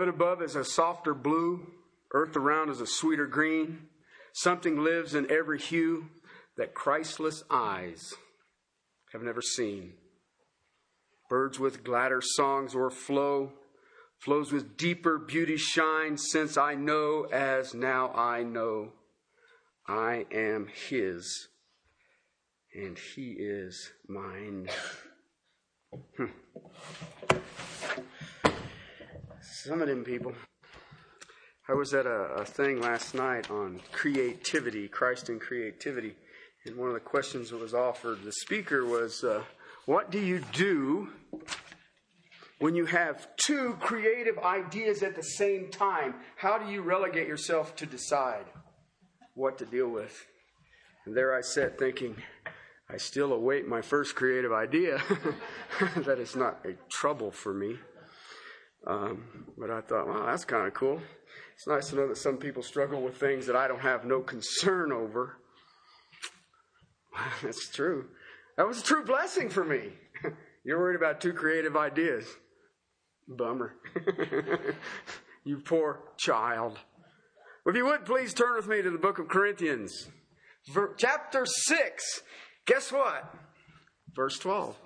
Heaven above is a softer blue, earth around is a sweeter green. Something lives in every hue that Christless eyes have never seen. Birds with gladder songs o'erflow, flows with deeper beauty shine, since I know as now I know I am His and He is mine. Hmm. Some of them people. I was at a, a thing last night on creativity, Christ and creativity, and one of the questions that was offered, the speaker was, uh, What do you do when you have two creative ideas at the same time? How do you relegate yourself to decide what to deal with? And there I sat thinking, I still await my first creative idea. that is not a trouble for me. Um, but I thought, wow, that's kind of cool. It's nice to know that some people struggle with things that I don't have no concern over. that's true. That was a true blessing for me. You're worried about two creative ideas. Bummer. you poor child. If you would, please turn with me to the book of Corinthians, chapter 6. Guess what? Verse 12.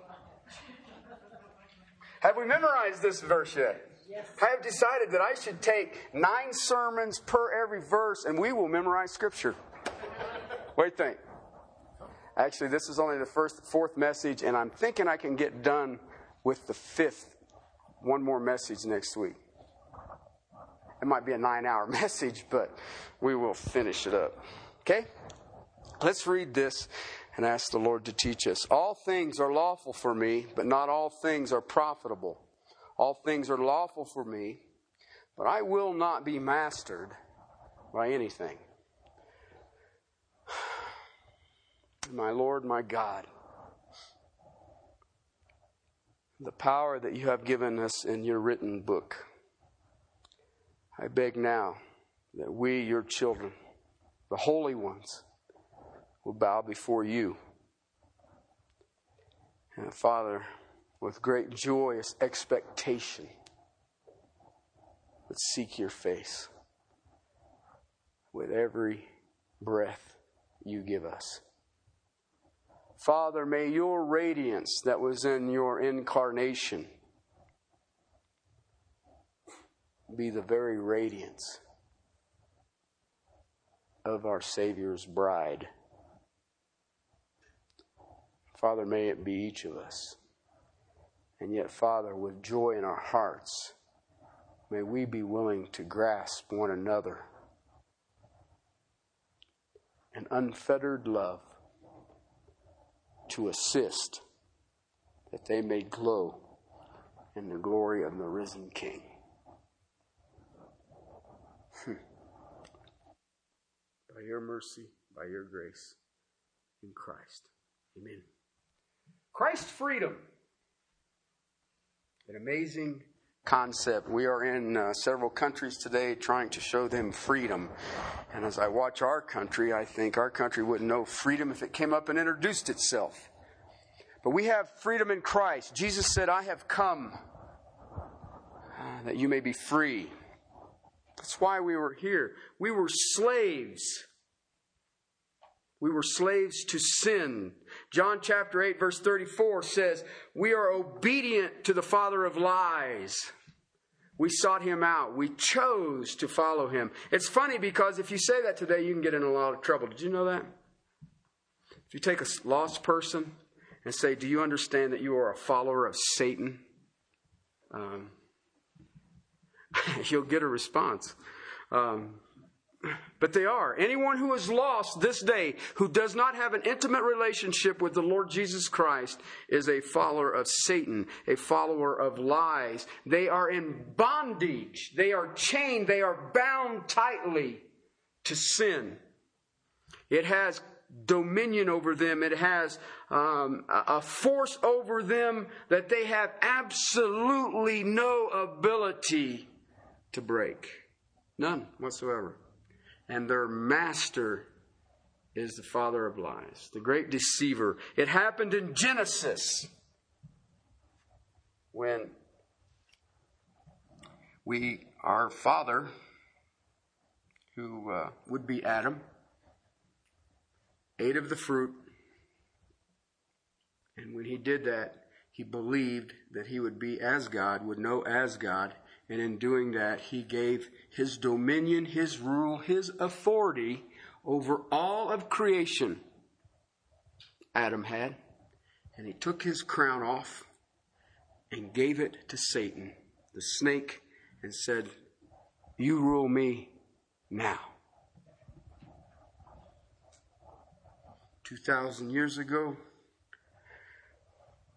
Have we memorized this verse yet? Yes. I have decided that I should take nine sermons per every verse and we will memorize Scripture. Wait, think. Actually, this is only the first, fourth message, and I'm thinking I can get done with the fifth, one more message next week. It might be a nine hour message, but we will finish it up. Okay? Let's read this and ask the Lord to teach us. All things are lawful for me, but not all things are profitable. All things are lawful for me, but I will not be mastered by anything. My Lord, my God, the power that you have given us in your written book, I beg now that we, your children, the holy ones, will bow before you. And Father, with great joyous expectation, let's seek your face with every breath you give us. Father, may your radiance that was in your incarnation be the very radiance of our Savior's bride. Father, may it be each of us. And yet, Father, with joy in our hearts, may we be willing to grasp one another in unfettered love to assist that they may glow in the glory of the risen King. Hmm. by your mercy, by your grace, in Christ. Amen. Christ freedom. An amazing concept. We are in uh, several countries today trying to show them freedom. And as I watch our country, I think our country wouldn't know freedom if it came up and introduced itself. But we have freedom in Christ. Jesus said, I have come uh, that you may be free. That's why we were here. We were slaves. We were slaves to sin. John chapter 8, verse 34 says, We are obedient to the father of lies. We sought him out. We chose to follow him. It's funny because if you say that today, you can get in a lot of trouble. Did you know that? If you take a lost person and say, Do you understand that you are a follower of Satan? Um, you'll get a response. Um, but they are. Anyone who is lost this day, who does not have an intimate relationship with the Lord Jesus Christ, is a follower of Satan, a follower of lies. They are in bondage. They are chained. They are bound tightly to sin. It has dominion over them. It has um, a force over them that they have absolutely no ability to break. None whatsoever and their master is the father of lies, the great deceiver. It happened in Genesis when we, our father, who uh, would be Adam, ate of the fruit. And when he did that, he believed that he would be as God, would know as God. And in doing that, he gave his dominion, his rule, his authority over all of creation. Adam had. And he took his crown off and gave it to Satan, the snake, and said, You rule me now. 2,000 years ago,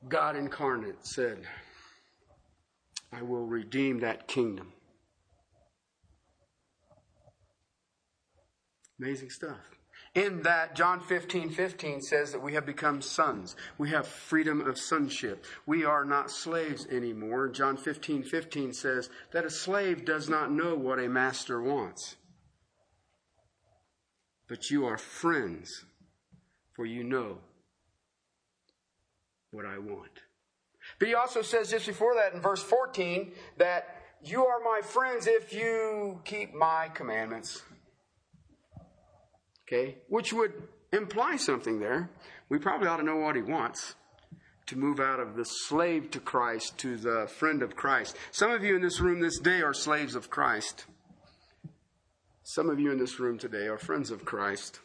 God incarnate said, I will redeem that kingdom. Amazing stuff. In that, John 15, 15 says that we have become sons. We have freedom of sonship. We are not slaves anymore. John 15, 15 says that a slave does not know what a master wants. But you are friends, for you know what I want. But he also says just before that in verse 14 that you are my friends if you keep my commandments. Okay? Which would imply something there. We probably ought to know what he wants to move out of the slave to Christ to the friend of Christ. Some of you in this room this day are slaves of Christ. Some of you in this room today are friends of Christ.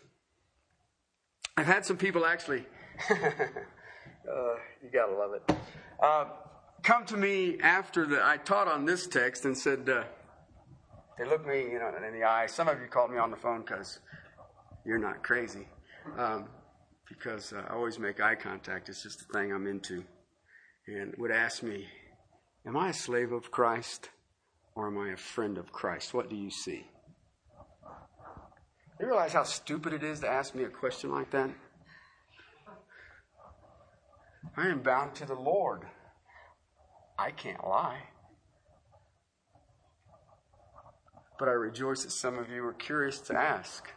I've had some people actually, uh, you gotta love it, uh, come to me after the, I taught on this text and said, uh, they looked me you know, in the eye. Some of you called me on the phone because you're not crazy. Um, because uh, I always make eye contact. It's just the thing I'm into. And would ask me, Am I a slave of Christ or am I a friend of Christ? What do you see? You realize how stupid it is to ask me a question like that? I am bound to the Lord. I can't lie. But I rejoice that some of you were curious to ask.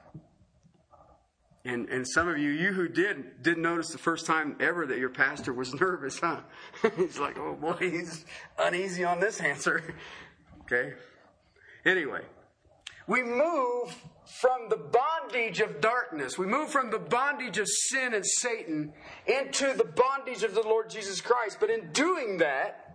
And, and some of you, you who did, didn't notice the first time ever that your pastor was nervous, huh? he's like, oh boy, he's uneasy on this answer. okay? Anyway, we move from the bondage of darkness. We move from the bondage of sin and Satan into the bondage of the Lord Jesus Christ. But in doing that,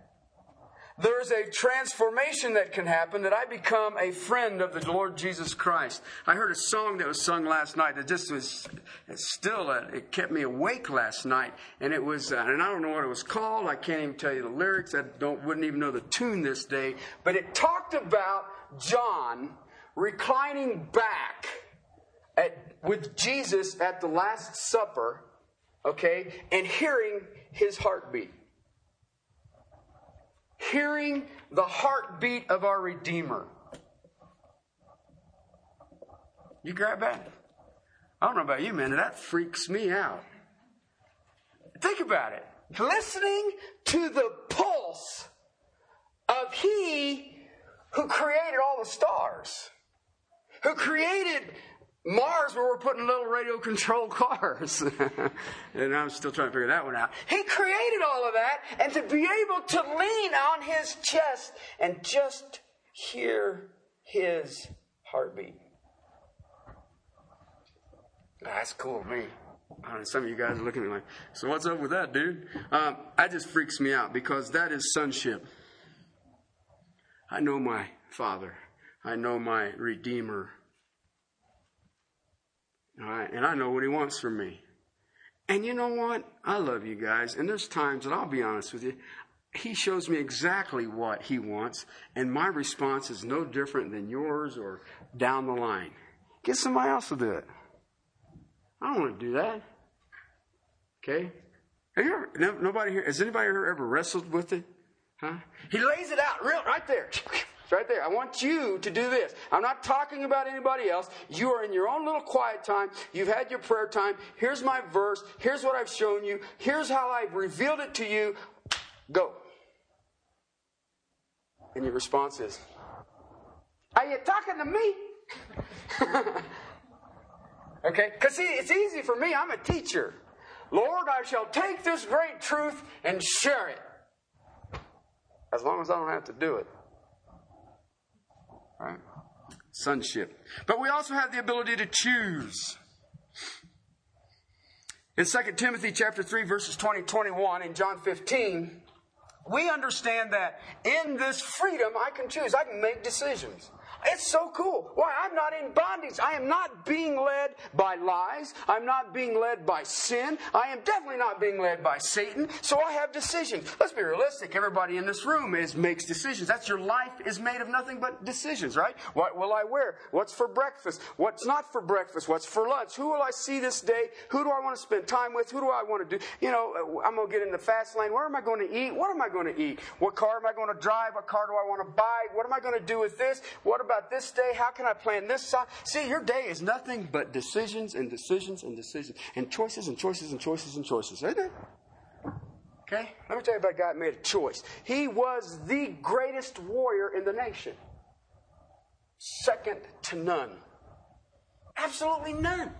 there's a transformation that can happen that I become a friend of the Lord Jesus Christ. I heard a song that was sung last night that just was still, uh, it kept me awake last night. And it was, uh, and I don't know what it was called. I can't even tell you the lyrics. I don't, wouldn't even know the tune this day. But it talked about John reclining back at, with Jesus at the Last Supper, okay, and hearing his heartbeat. Hearing the heartbeat of our Redeemer. You grab that? I don't know about you, man. That freaks me out. Think about it. Listening to the pulse of He who created all the stars who created Mars where we're putting little radio controlled cars. and I'm still trying to figure that one out. He created all of that and to be able to lean on his chest and just hear his heartbeat. That's cool me. some of you guys are looking at me like, so what's up with that, dude? Um, that just freaks me out because that is sonship. I know my father. I know my Redeemer. And I know what He wants from me. And you know what? I love you guys. And there's times, and I'll be honest with you, He shows me exactly what He wants, and my response is no different than yours or down the line. Get somebody else to do it. I don't want to do that. Okay? Have you ever, nobody here, has anybody here ever wrestled with it? Huh? He lays it out real, right there. Right there. I want you to do this. I'm not talking about anybody else. You are in your own little quiet time. You've had your prayer time. Here's my verse. Here's what I've shown you. Here's how I've revealed it to you. Go. And your response is, Are you talking to me? okay? Because see, it's easy for me. I'm a teacher. Lord, I shall take this great truth and share it. As long as I don't have to do it. Right? Sonship. But we also have the ability to choose. In 2 Timothy chapter 3 verses 20 21 and John 15, we understand that in this freedom I can choose. I can make decisions. It's so cool. Why? I'm not in bondage. I am not being led by lies. I'm not being led by sin. I am definitely not being led by Satan. So I have decisions. Let's be realistic. Everybody in this room is makes decisions. That's your life is made of nothing but decisions, right? What will I wear? What's for breakfast? What's not for breakfast? What's for lunch? Who will I see this day? Who do I want to spend time with? Who do I want to do? You know, uh, I'm going to get in the fast lane. Where am I going to eat? What am I going to eat? What car am I going to drive? What car do I want to buy? What am I going to do with this? What about about this day? How can I plan this? See, your day is nothing but decisions and decisions and decisions and choices and choices and choices and choices, isn't it? Okay? Let me tell you about that made a choice. He was the greatest warrior in the nation. Second to none. Absolutely none.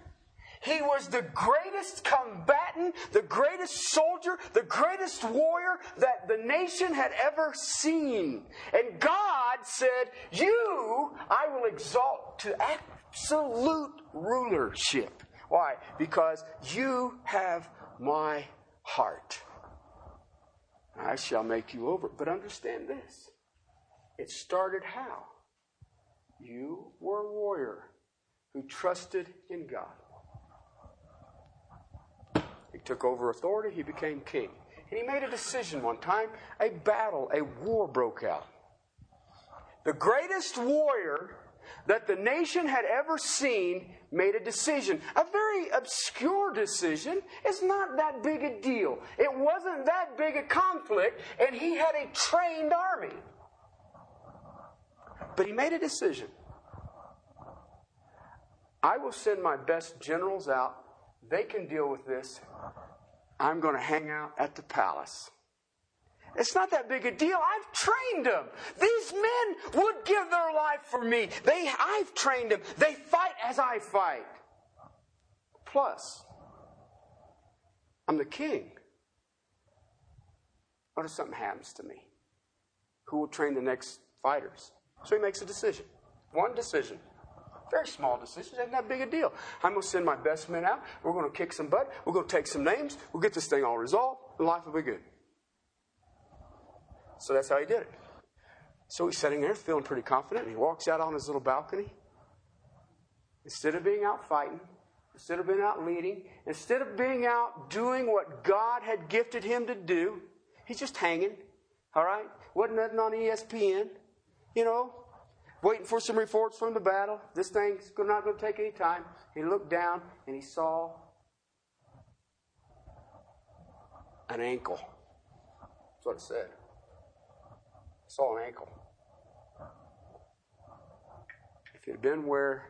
He was the greatest combatant, the greatest soldier, the greatest warrior that the nation had ever seen. And God said, You I will exalt to absolute rulership. Why? Because you have my heart. I shall make you over. But understand this it started how? You were a warrior who trusted in God took over authority, he became king. And he made a decision one time. A battle, a war broke out. The greatest warrior that the nation had ever seen made a decision. A very obscure decision. It's not that big a deal. It wasn't that big a conflict, and he had a trained army. But he made a decision. I will send my best generals out. They can deal with this. I'm going to hang out at the palace. It's not that big a deal. I've trained them. These men would give their life for me. They, I've trained them. They fight as I fight. Plus, I'm the king. What if something happens to me? Who will train the next fighters? So he makes a decision. One decision. Very small decisions, ain't that big a deal. I'm going to send my best men out. We're going to kick some butt. We're going to take some names. We'll get this thing all resolved, and life will be good. So that's how he did it. So he's sitting there feeling pretty confident, and he walks out on his little balcony. Instead of being out fighting, instead of being out leading, instead of being out doing what God had gifted him to do, he's just hanging. All right? Wasn't nothing on ESPN. You know, waiting for some reports from the battle. This thing's not going to take any time. He looked down and he saw an ankle. That's what it said. saw an ankle. If he had been where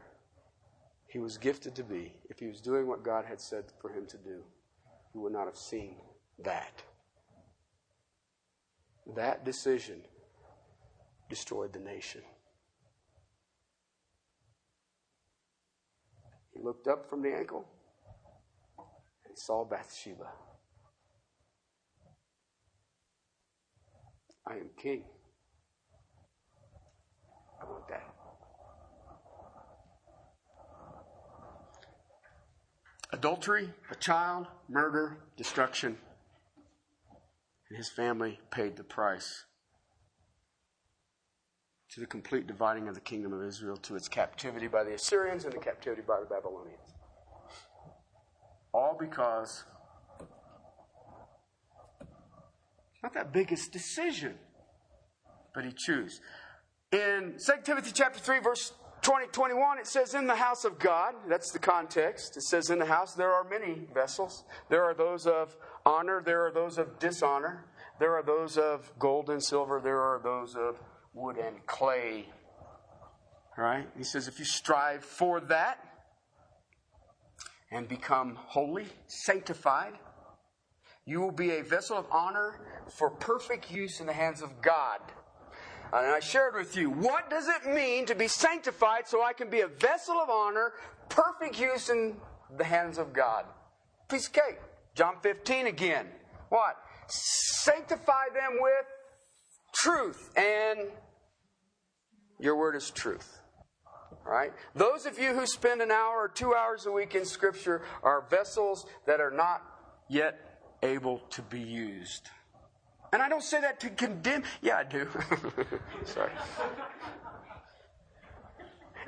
he was gifted to be, if he was doing what God had said for him to do, he would not have seen that. That decision destroyed the nation. Looked up from the ankle and saw Bathsheba. I am king. I want that. Adultery, a child, murder, destruction. And his family paid the price to the complete dividing of the kingdom of Israel, to its captivity by the Assyrians and the captivity by the Babylonians. All because not that biggest decision, but he chose. In 2 Timothy chapter 3, verse 20, 21, it says, In the house of God, that's the context. It says, In the house there are many vessels. There are those of honor, there are those of dishonor, there are those of gold and silver, there are those of wood and clay. Right? He says, if you strive for that and become holy, sanctified, you will be a vessel of honor for perfect use in the hands of God. And I shared with you, what does it mean to be sanctified so I can be a vessel of honor, perfect use in the hands of God? Piece of cake. John 15 again. What? Sanctify them with truth and your word is truth. Right? Those of you who spend an hour or two hours a week in Scripture are vessels that are not yet able to be used. And I don't say that to condemn. Yeah, I do. Sorry.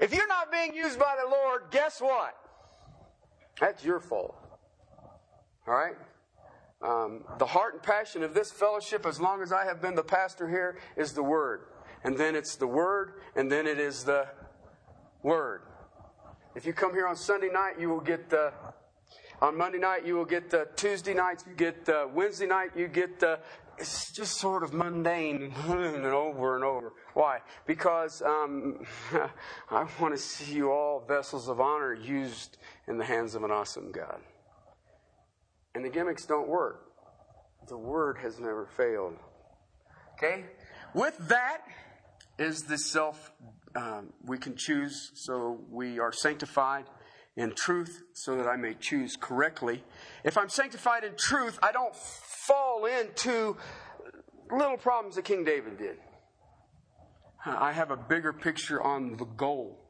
If you're not being used by the Lord, guess what? That's your fault. All right? Um, the heart and passion of this fellowship, as long as I have been the pastor here, is the Word. And then it's the Word, and then it is the Word. If you come here on Sunday night, you will get the. On Monday night, you will get the Tuesday nights, you get the Wednesday night, you get the. It's just sort of mundane and over and over. Why? Because um, I want to see you all vessels of honor used in the hands of an awesome God. And the gimmicks don't work. The word has never failed. Okay? With that is the self um, we can choose so we are sanctified in truth so that I may choose correctly. If I'm sanctified in truth, I don't fall into little problems that King David did. I have a bigger picture on the goal.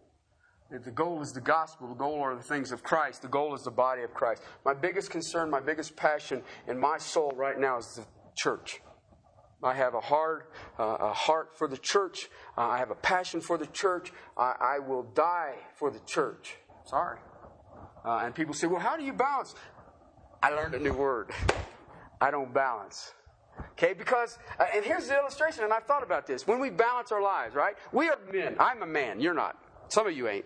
The goal is the gospel. The goal are the things of Christ. The goal is the body of Christ. My biggest concern, my biggest passion in my soul right now is the church. I have a hard uh, a heart for the church. Uh, I have a passion for the church. I, I will die for the church. Sorry. Uh, and people say, well, how do you balance? I learned a new word. I don't balance. Okay, because, uh, and here's the illustration, and I've thought about this. When we balance our lives, right? We are men. I'm a man. You're not. Some of you ain't.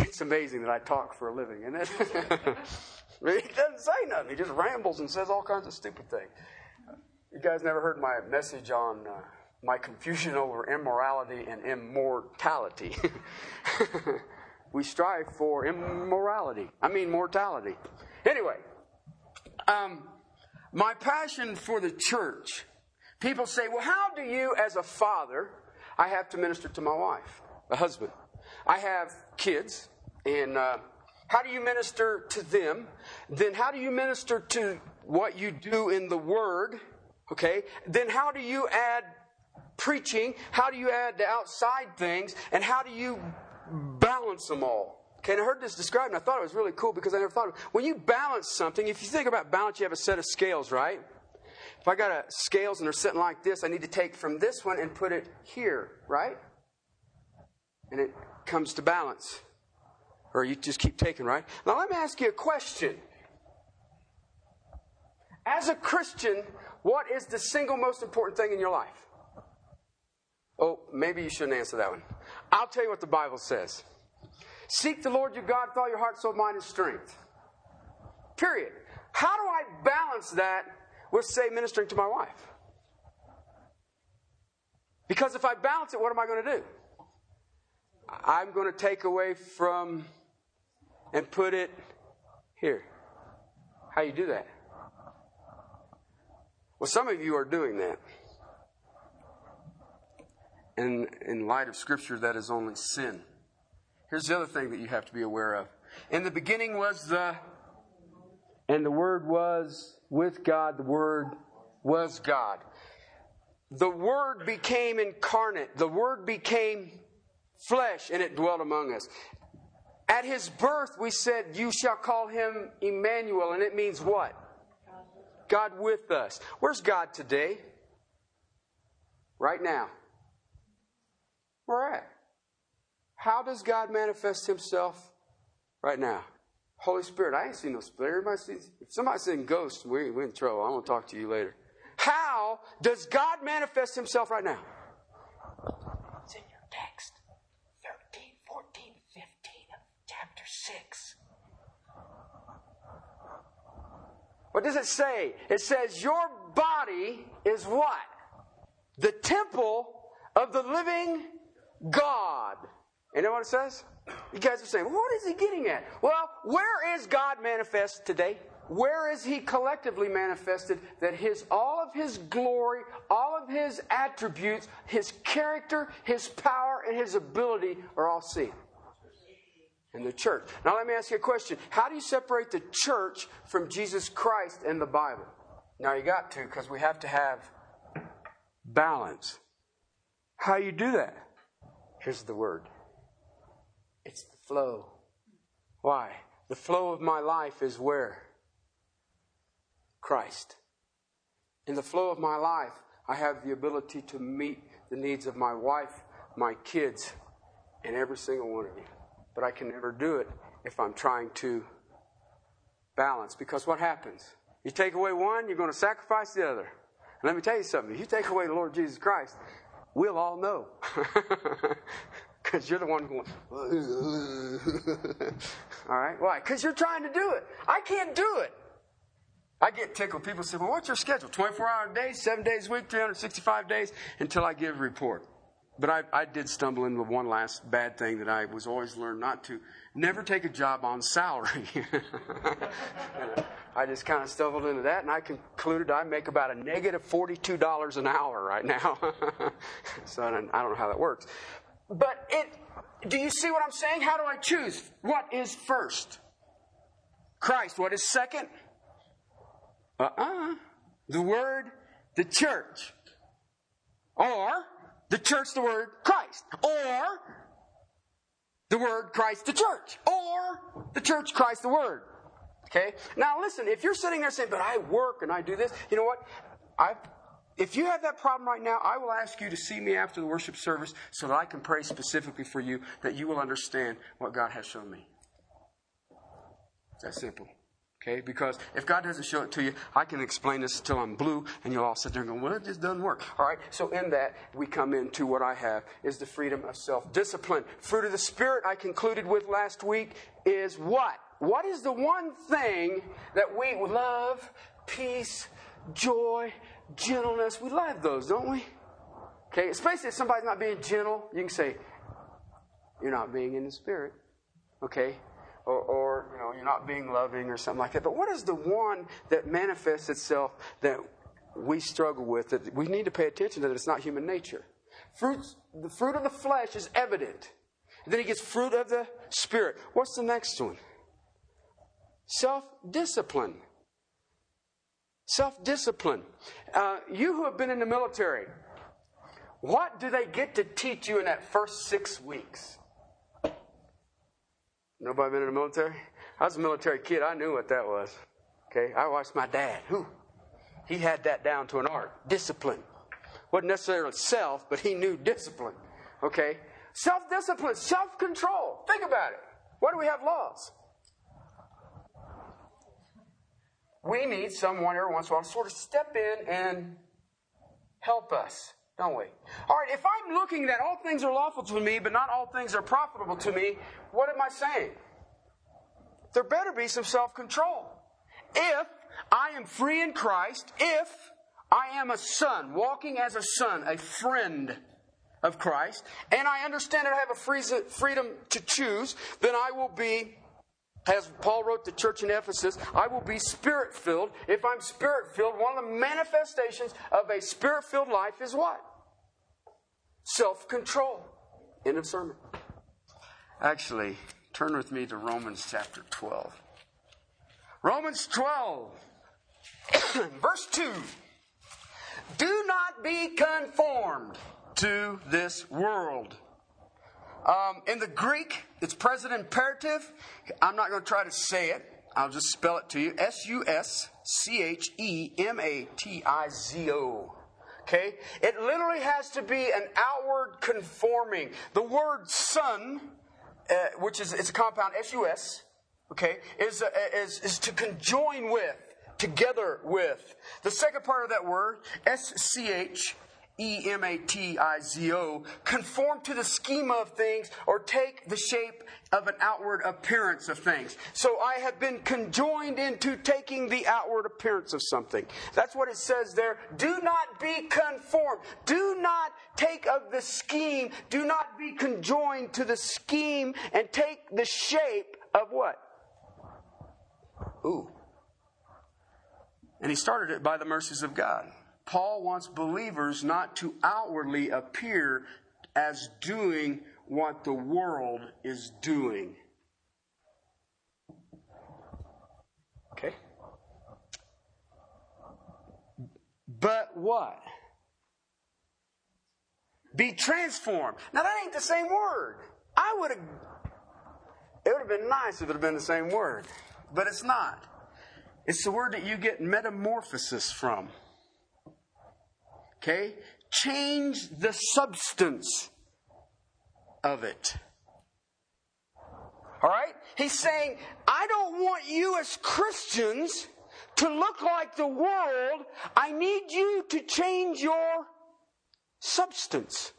It's amazing that I talk for a living, and it? he doesn't say nothing. He just rambles and says all kinds of stupid things. You guys never heard my message on uh, my confusion over immorality and immortality. we strive for immorality. I mean, mortality. Anyway, um, my passion for the church. People say, well, how do you, as a father, I have to minister to my wife, a husband? I have kids, and uh, how do you minister to them? Then, how do you minister to what you do in the Word? Okay? Then how do you add preaching? How do you add the outside things? And how do you balance them all? Okay, and I heard this described, and I thought it was really cool because I never thought of it. When you balance something, if you think about balance, you have a set of scales, right? If I got a scales and they're sitting like this, I need to take from this one and put it here, right? And it comes to balance. Or you just keep taking, right? Now let me ask you a question. As a Christian, what is the single most important thing in your life? Oh, maybe you shouldn't answer that one. I'll tell you what the Bible says Seek the Lord your God with all your heart, soul, mind, and strength. Period. How do I balance that with, say, ministering to my wife? Because if I balance it, what am I going to do? I'm going to take away from and put it here. How you do that? Well, some of you are doing that. And in light of Scripture, that is only sin. Here's the other thing that you have to be aware of. In the beginning was the, and the Word was with God, the Word was God. The Word became incarnate, the Word became flesh, and it dwelt among us. At his birth, we said, You shall call him Emmanuel, and it means what? God with us. Where's God today? Right now. Where at? How does God manifest himself right now? Holy Spirit, I ain't seen no spirit. Everybody sees, if somebody's saying ghosts, we, we're in trouble. I want to talk to you later. How does God manifest himself right now? It's in your text 13, 14, 15 of 6. What does it say? It says, Your body is what? The temple of the living God. You know what it says? You guys are saying, what is he getting at? Well, where is God manifest today? Where is he collectively manifested that his all of his glory, all of his attributes, his character, his power, and his ability are all seen? In the church. Now let me ask you a question. How do you separate the church from Jesus Christ and the Bible? Now you got to, because we have to have balance. How you do that? Here's the word it's the flow. Why? The flow of my life is where? Christ. In the flow of my life, I have the ability to meet the needs of my wife, my kids, and every single one of you. But I can never do it if I'm trying to balance. Because what happens? You take away one, you're going to sacrifice the other. And let me tell you something. If you take away the Lord Jesus Christ, we'll all know. Because you're the one going, all right? Why? Because you're trying to do it. I can't do it. I get tickled. People say, well, what's your schedule? 24 hour days, seven days a week, 365 days until I give a report. But I, I did stumble into one last bad thing that I was always learned not to. Never take a job on salary. I just kind of stumbled into that and I concluded I make about a negative $42 an hour right now. so I don't, I don't know how that works. But it, do you see what I'm saying? How do I choose? What is first? Christ. What is second? Uh uh-uh. uh The Word, the church. Or the church, the Word, Christ. Or the Word, Christ, the church. Or the church, Christ, the Word. Okay? Now listen, if you're sitting there saying, but I work and I do this, you know what? I if you have that problem right now, I will ask you to see me after the worship service so that I can pray specifically for you that you will understand what God has shown me. It's that simple. Okay? Because if God doesn't show it to you, I can explain this until I'm blue, and you'll all sit there and go, well, it just doesn't work. All right? So in that, we come into what I have is the freedom of self discipline. Fruit of the Spirit, I concluded with last week, is what? What is the one thing that we love, peace, joy, gentleness? We love those, don't we? Okay, especially if somebody's not being gentle, you can say, You're not being in the Spirit. Okay? Or, or, you know, you're not being loving or something like that. But what is the one that manifests itself that we struggle with that we need to pay attention to that it's not human nature? Fruits, the fruit of the flesh is evident. And then he gets fruit of the spirit. What's the next one? Self discipline. Self discipline. Uh, you who have been in the military, what do they get to teach you in that first six weeks? Nobody been in the military? I was a military kid. I knew what that was. Okay, I watched my dad. Who? He had that down to an art. Discipline. Wasn't necessarily self, but he knew discipline. Okay? Self discipline, self control. Think about it. Why do we have laws? we need someone every once in a while to sort of step in and help us, don't we? All right, if I'm looking that all things are lawful to me, but not all things are profitable to me, what am I saying? There better be some self control. If I am free in Christ, if I am a son, walking as a son, a friend of Christ, and I understand that I have a freedom to choose, then I will be as Paul wrote the church in Ephesus, I will be spirit filled. If I'm spirit filled, one of the manifestations of a spirit filled life is what? Self control. End of sermon. Actually, turn with me to Romans chapter 12. Romans 12, verse 2. Do not be conformed to this world um, in the Greek, it's present imperative. I'm not going to try to say it. I'll just spell it to you. S U S C H E M A T I Z O. Okay? It literally has to be an outward conforming. The word son, uh, which is it's a compound, S U S, okay, is, uh, is, is to conjoin with, together with. The second part of that word, S C H E M A T I Z O, conform to the schema of things or take the shape of an outward appearance of things. So I have been conjoined into taking the outward appearance of something. That's what it says there. Do not be conformed. Do not take of the scheme. Do not be conjoined to the scheme and take the shape of what? Ooh. And he started it by the mercies of God. Paul wants believers not to outwardly appear as doing what the world is doing. Okay? But what? Be transformed. Now, that ain't the same word. I would have, it would have been nice if it had been the same word, but it's not. It's the word that you get metamorphosis from. Okay? Change the substance of it. All right? He's saying, I don't want you as Christians to look like the world. I need you to change your substance.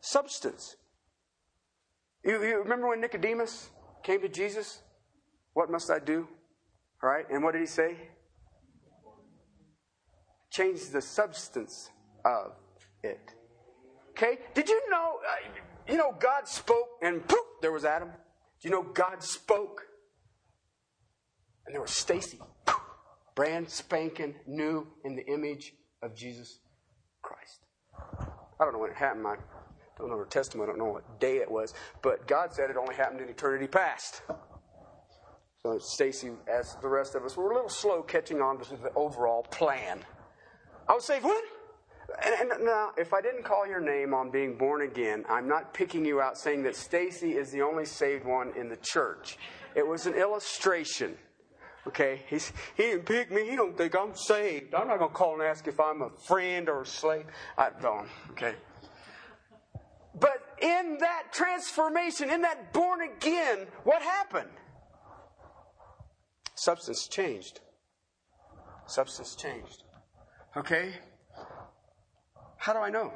Substance. You, you remember when Nicodemus came to Jesus? What must I do? All right? And what did he say? Change the substance of it. Okay? Did you know, uh, you know, God spoke and poof, there was Adam. Do you know God spoke? And there was Stacy, brand spanking new in the image of Jesus Christ. I don't know when it happened. I don't know her testimony. I don't know what day it was. But God said it only happened in eternity past. So Stacy, as the rest of us, we're a little slow catching on to the overall plan. I was saying, what? And, and, now, if I didn't call your name on being born again, I'm not picking you out saying that Stacy is the only saved one in the church. It was an illustration. Okay, He's, he didn't pick me. He don't think I'm saved. I'm not going to call and ask if I'm a friend or a slave. I don't. Okay. But in that transformation, in that born again, what happened? Substance changed. Substance changed. Okay? How do I know?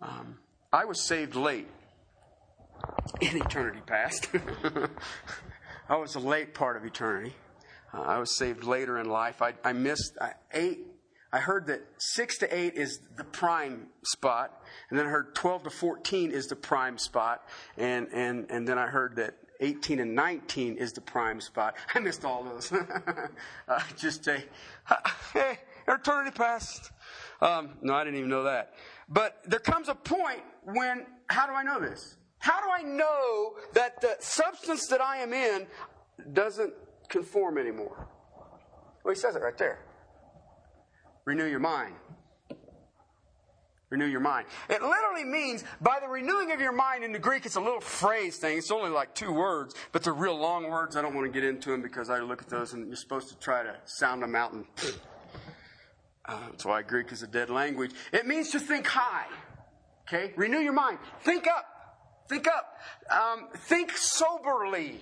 Um, I was saved late in eternity past. I was a late part of eternity. Uh, I was saved later in life. I, I missed I, eight. I heard that six to eight is the prime spot, and then I heard twelve to fourteen is the prime spot, and and and then I heard that 18 and 19 is the prime spot. I missed all those. uh, just a, hey, eternity past. Um, no, I didn't even know that. But there comes a point when, how do I know this? How do I know that the substance that I am in doesn't conform anymore? Well, he says it right there. Renew your mind. Renew your mind. It literally means by the renewing of your mind in the Greek, it's a little phrase thing. It's only like two words, but they're real long words. I don't want to get into them because I look at those and you're supposed to try to sound them out. And uh, that's why Greek is a dead language. It means to think high. Okay? Renew your mind. Think up. Think up. Um, think soberly.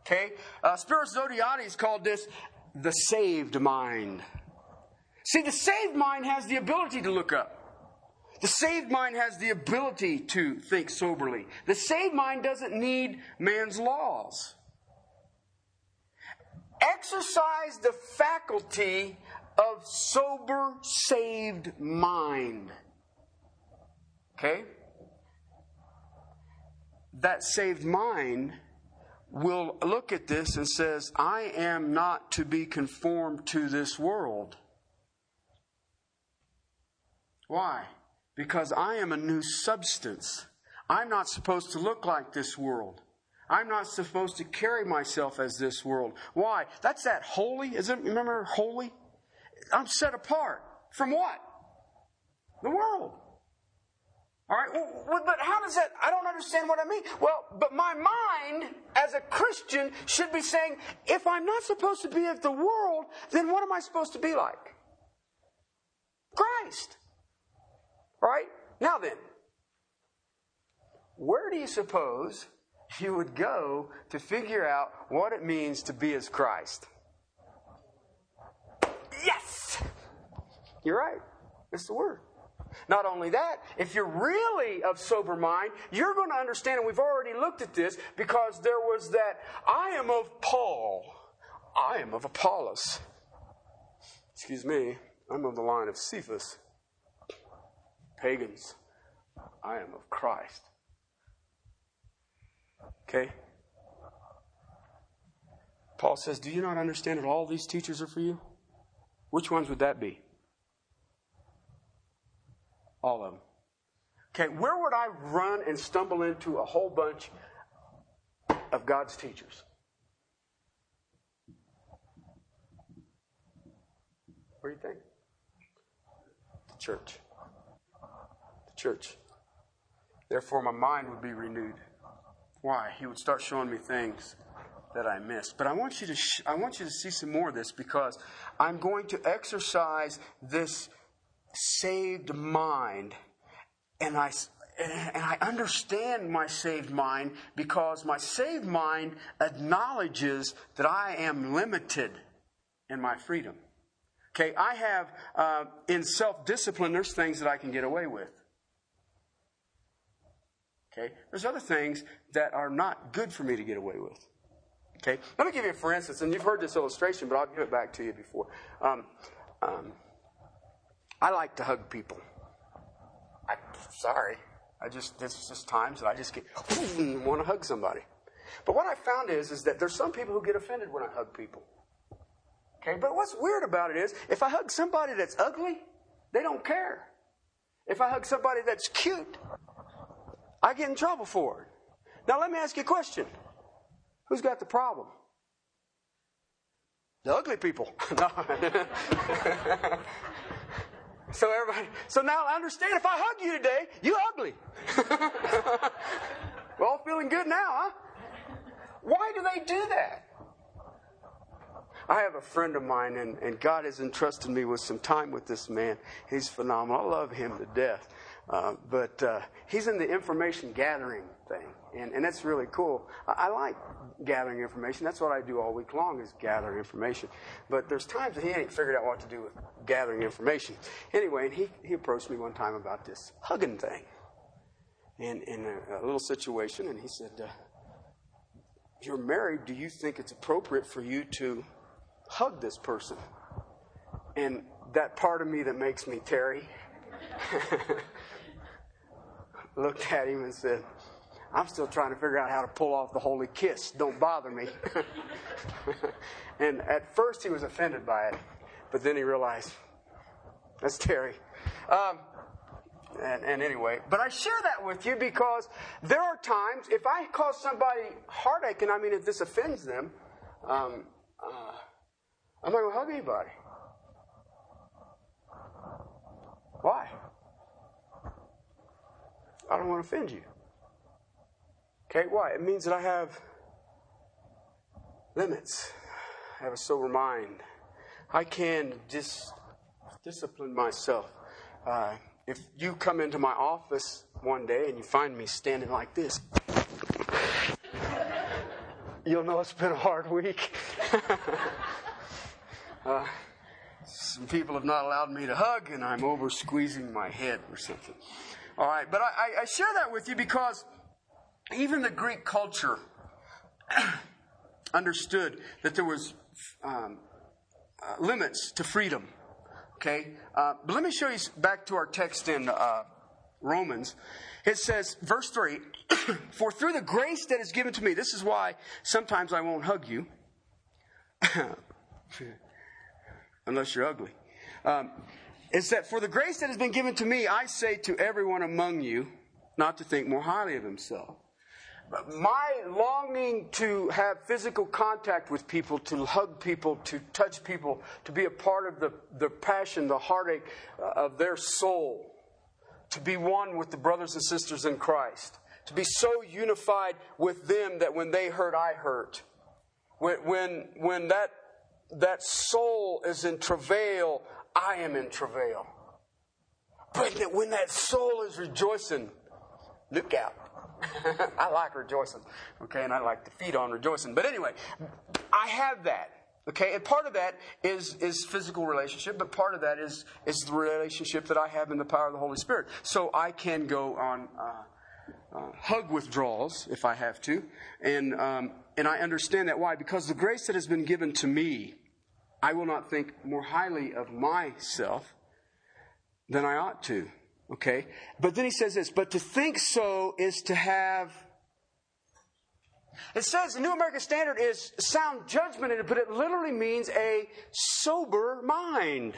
Okay? Uh, Spiros Zodhiates called this the saved mind. See, the saved mind has the ability to look up. The saved mind has the ability to think soberly. The saved mind doesn't need man's laws. Exercise the faculty of sober, saved mind. Okay? That saved mind will look at this and says, I am not to be conformed to this world. Why? Because I am a new substance. I'm not supposed to look like this world. I'm not supposed to carry myself as this world. Why? That's that holy. Is it, remember holy? I'm set apart. From what? The world. All right, but how does that? I don't understand what I mean. Well, but my mind as a Christian should be saying, if I'm not supposed to be of the world, then what am I supposed to be like? Christ. Right, now then, where do you suppose you would go to figure out what it means to be as Christ? Yes! You're right. It's the word. Not only that, if you're really of sober mind, you're going to understand, and we've already looked at this, because there was that I am of Paul, I am of Apollos. Excuse me, I'm of the line of Cephas. Pagans, I am of Christ. Okay? Paul says, Do you not understand that all these teachers are for you? Which ones would that be? All of them. Okay, where would I run and stumble into a whole bunch of God's teachers? What do you think? The church. Church. Therefore, my mind would be renewed. Why? He would start showing me things that I missed. But I want you to sh- I want you to see some more of this because I'm going to exercise this saved mind, and I and I understand my saved mind because my saved mind acknowledges that I am limited in my freedom. Okay, I have uh, in self discipline. There's things that I can get away with. Okay, there's other things that are not good for me to get away with. Okay, let me give you, for instance, and you've heard this illustration, but I'll give it back to you before. Um, um, I like to hug people. I'm sorry. I just, there's just times that I just get, want to hug somebody. But what I found is, is that there's some people who get offended when I hug people. Okay, but what's weird about it is, if I hug somebody that's ugly, they don't care. If I hug somebody that's cute, I get in trouble for it. Now let me ask you a question. Who's got the problem? The ugly people. So everybody, so now I understand if I hug you today, you ugly. We're all feeling good now, huh? Why do they do that? I have a friend of mine, and, and God has entrusted me with some time with this man. He's phenomenal. I love him to death. Uh, but uh, he's in the information gathering thing, and, and that's really cool. I, I, like gathering information. That's what I do all week long is gather information. But there's times that he ain't figured out what to do with gathering information. Anyway, and he, he approached me one time about this hugging thing in, in a, a little situation, and he said, uh, You're married. Do you think it's appropriate for you to hug this person? And that part of me that makes me Terry looked at him and said, I'm still trying to figure out how to pull off the holy kiss. Don't bother me. and at first he was offended by it, but then he realized, that's Terry. Um, and, and, anyway, but I share that with you because there are times if I cause somebody heartache, and I mean if this offends them, um, uh, I'm not going to hug anybody. Why? I don't want to offend you. Okay, why? It means that I have limits. I have a sober mind. I can dis- discipline myself. Uh, if you come into my office one day and you find me standing like this, you'll know it's been a hard week. uh, some people have not allowed me to hug, and I'm over squeezing my head or something. All right, but I, I share that with you because even the Greek culture understood that there was um, uh, limits to freedom. Okay, uh, but let me show you back to our text in uh, Romans. It says, verse three: "For through the grace that is given to me, this is why sometimes I won't hug you, unless you're ugly." Um, is that for the grace that has been given to me, I say to everyone among you not to think more highly of himself. My longing to have physical contact with people, to hug people, to touch people, to be a part of the, the passion, the heartache uh, of their soul, to be one with the brothers and sisters in Christ, to be so unified with them that when they hurt, I hurt. When, when, when that, that soul is in travail, I am in travail. But when that soul is rejoicing, look out. I like rejoicing, okay, and I like to feed on rejoicing. But anyway, I have that, okay, and part of that is is physical relationship, but part of that is is the relationship that I have in the power of the Holy Spirit. So I can go on. Uh, uh, hug withdrawals if I have to, and um, and I understand that why because the grace that has been given to me I will not think more highly of myself than I ought to. Okay? But then he says this, but to think so is to have. It says the New American Standard is sound judgment but it literally means a sober mind.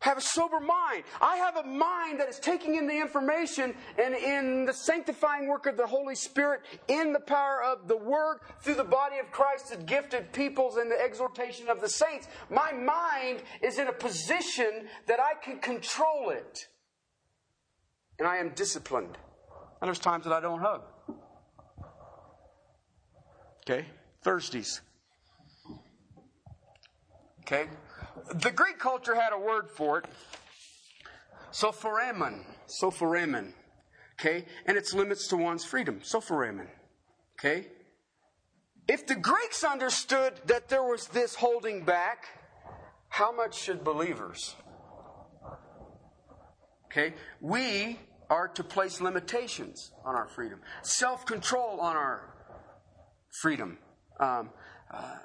Have a sober mind. I have a mind that is taking in the information and in the sanctifying work of the Holy Spirit, in the power of the Word, through the body of Christ, the gifted peoples, and the exhortation of the saints. My mind is in a position that I can control it. and I am disciplined. And there's times that I don't hug. Okay? Thursdays. Okay? The Greek culture had a word for it. Sophoremen. Sophoremen. Okay? And its limits to one's freedom. Sophoremen. Okay? If the Greeks understood that there was this holding back, how much should believers? Okay? We are to place limitations on our freedom, self control on our freedom. Um, uh,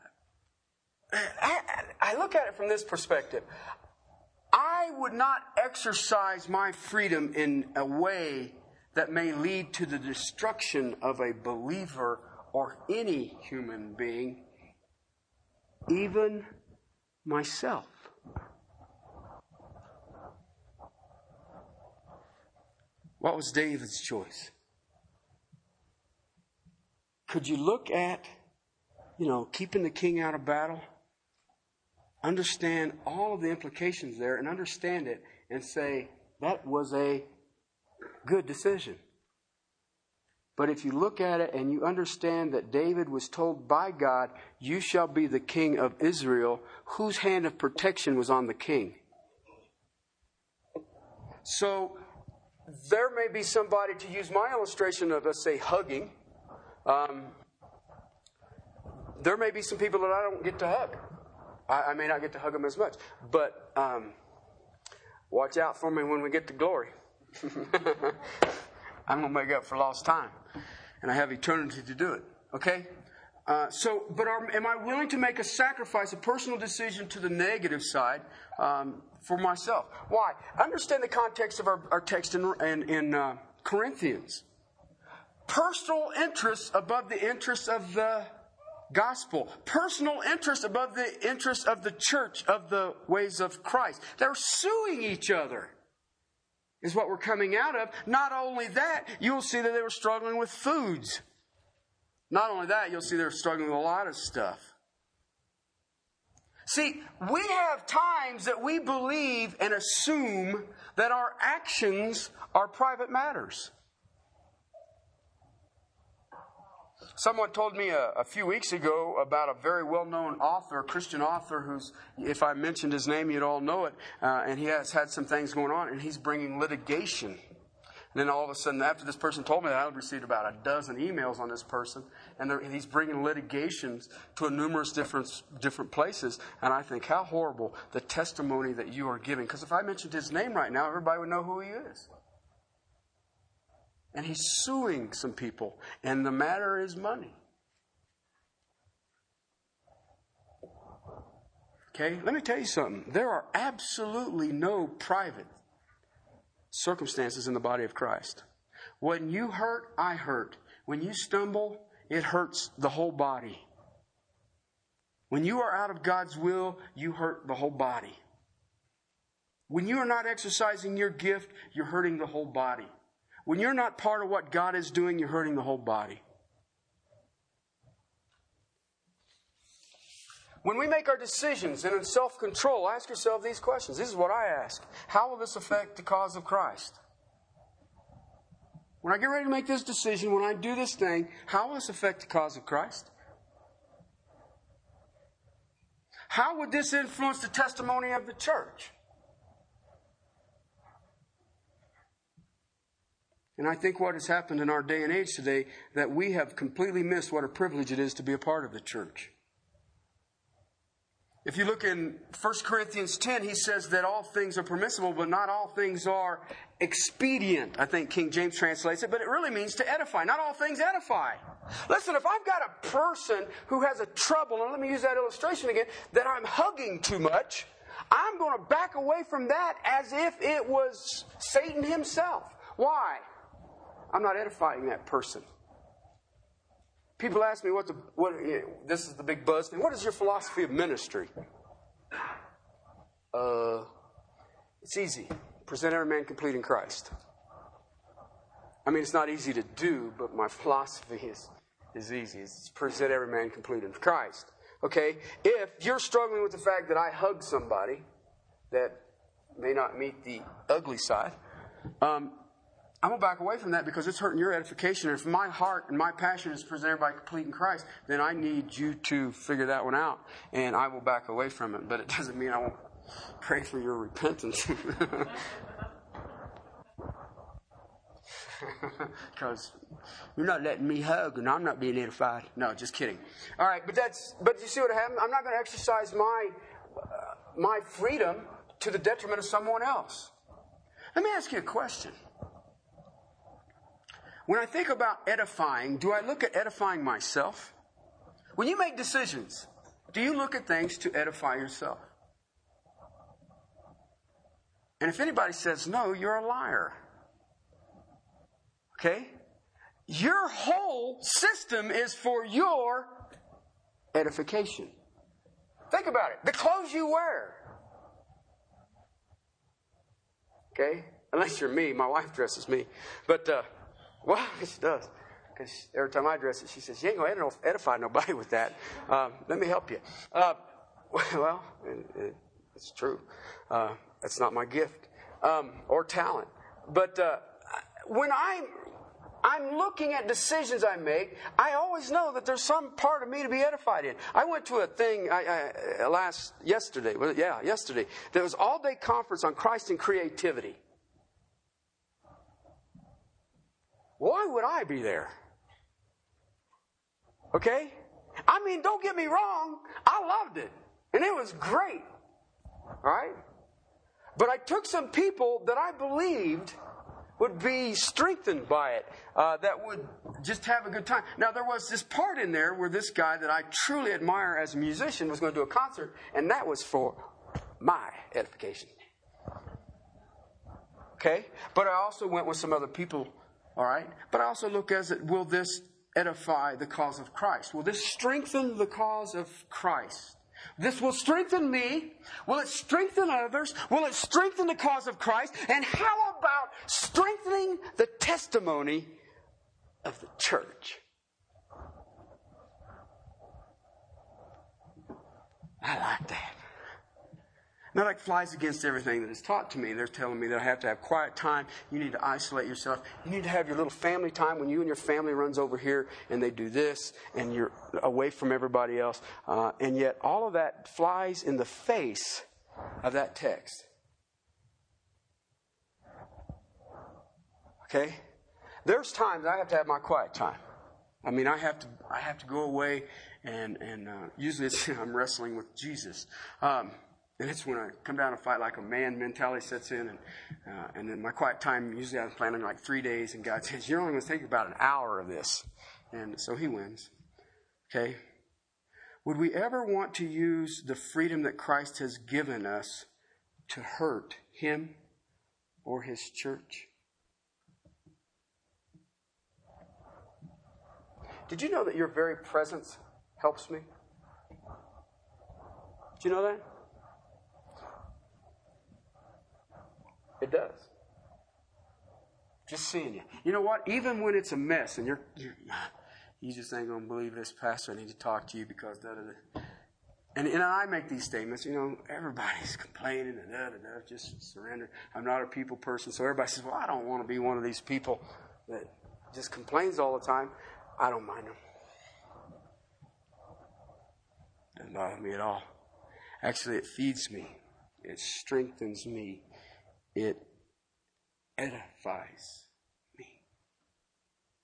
I, I look at it from this perspective. I would not exercise my freedom in a way that may lead to the destruction of a believer or any human being, even myself. What was David's choice? Could you look at, you know, keeping the king out of battle? Understand all of the implications there and understand it and say, that was a good decision. But if you look at it and you understand that David was told by God, You shall be the king of Israel, whose hand of protection was on the king? So there may be somebody, to use my illustration of, let's say, hugging, um, there may be some people that I don't get to hug. I, I may not get to hug them as much. But um, watch out for me when we get to glory. I'm going to make up for lost time. And I have eternity to do it. Okay? Uh, so, but are, am I willing to make a sacrifice, a personal decision to the negative side um, for myself? Why? Understand the context of our, our text in, in, in uh, Corinthians. Personal interests above the interests of the gospel. Personal interest above the interest of the church, of the ways of Christ. They're suing each other is what we're coming out of. Not only that, you'll see that they were struggling with foods. Not only that, you'll see they're struggling with a lot of stuff. See, we have times that we believe and assume that our actions are private matters. Someone told me a, a, few weeks ago about a very well known author, a Christian author, who's, if I mentioned his name, you'd all know it. Uh, and he has had some things going on, and he's bringing litigation. And then all of a sudden, after this person told me that, I received about a dozen emails on this person, and he's bringing litigations to a numerous different different places. And I think, how horrible the testimony that you are giving. Because if I mentioned his name right now, everybody would know who he is. And he's suing some people, and the matter is money. Okay, let me tell you something. There are absolutely no private circumstances in the body of Christ. When you hurt, I hurt. When you stumble, it hurts the whole body. When you are out of God's will, you hurt the whole body. When you are not exercising your gift, you're hurting the whole body. When you're not part of what God is doing, you're hurting the whole body. When we make our decisions and in self control, ask yourself these questions. This is what I ask How will this affect the cause of Christ? When I get ready to make this decision, when I do this thing, how will this affect the cause of Christ? How would this influence the testimony of the church? And I think what has happened in our day and age today that we have completely missed what a privilege it is to be a part of the church. If you look in 1 Corinthians 10, he says that all things are permissible, but not all things are expedient. I think King James translates it, but it really means to edify. Not all things edify. Listen, if I've got a person who has a trouble, and let me use that illustration again, that I'm hugging too much, I'm going to back away from that as if it was Satan himself. Why? I'm not edifying that person. People ask me what the what this is the big buzz thing. What is your philosophy of ministry? Uh, it's easy. Present every man complete in Christ. I mean, it's not easy to do, but my philosophy is is easy. It's present every man complete in Christ. Okay, if you're struggling with the fact that I hug somebody that may not meet the ugly side, um, I'm going to back away from that because it's hurting your edification. And if my heart and my passion is to present everybody complete in Christ, then I need you to figure that one out. And I will back away from it. But it doesn't mean I won't pray for your repentance. Because you're not letting me hug and I'm not being edified. No, just kidding. All right, but that's, but you see what happened? I'm not going to exercise my, uh, my freedom to the detriment of someone else. Let me ask you a question. When I think about edifying, do I look at edifying myself? When you make decisions, do you look at things to edify yourself? And if anybody says no, you're a liar. Okay? Your whole system is for your edification. Think about it. The clothes you wear. Okay? Unless you're me, my wife dresses me. But, uh, well, she does. Because every time I dress it, she says, You ain't going to edify nobody with that. Um, let me help you. Uh, well, it, it's true. Uh, that's not my gift um, or talent. But uh, when I'm I'm looking at decisions I make. I always know that there's some part of me to be edified in. I went to a thing I, I, last yesterday. Well, yeah, yesterday. There was all day conference on Christ and creativity. Why would I be there? Okay? I mean, don't get me wrong. I loved it. And it was great. Right? But I took some people that I believed would be strengthened by it, uh, that would just have a good time. Now, there was this part in there where this guy that I truly admire as a musician was going to do a concert, and that was for my edification. Okay? But I also went with some other people all right? But I also look as it will this edify the cause of Christ? Will this strengthen the cause of Christ? This will strengthen me. Will it strengthen others? Will it strengthen the cause of Christ? And how about strengthening the testimony of the church? I like that. Now, that flies against everything that is taught to me. They're telling me that I have to have quiet time. You need to isolate yourself. You need to have your little family time when you and your family runs over here and they do this and you're away from everybody else. Uh, and yet, all of that flies in the face of that text. Okay? There's times I have to have my quiet time. I mean, I have to, I have to go away and, and uh, usually I'm wrestling with Jesus. Um, and it's when I come down and fight like a man mentality sets in. And, uh, and then my quiet time, usually I'm planning like three days, and God says, You're only going to take about an hour of this. And so he wins. Okay? Would we ever want to use the freedom that Christ has given us to hurt him or his church? Did you know that your very presence helps me? Do you know that? It does. Just seeing you. You know what? Even when it's a mess and you're, you're you just ain't gonna believe this, Pastor. I need to talk to you because da da da. And, and I make these statements, you know, everybody's complaining and da da da, just surrender. I'm not a people person, so everybody says, well, I don't want to be one of these people that just complains all the time. I don't mind them. Doesn't bother me at all. Actually, it feeds me. It strengthens me it edifies me.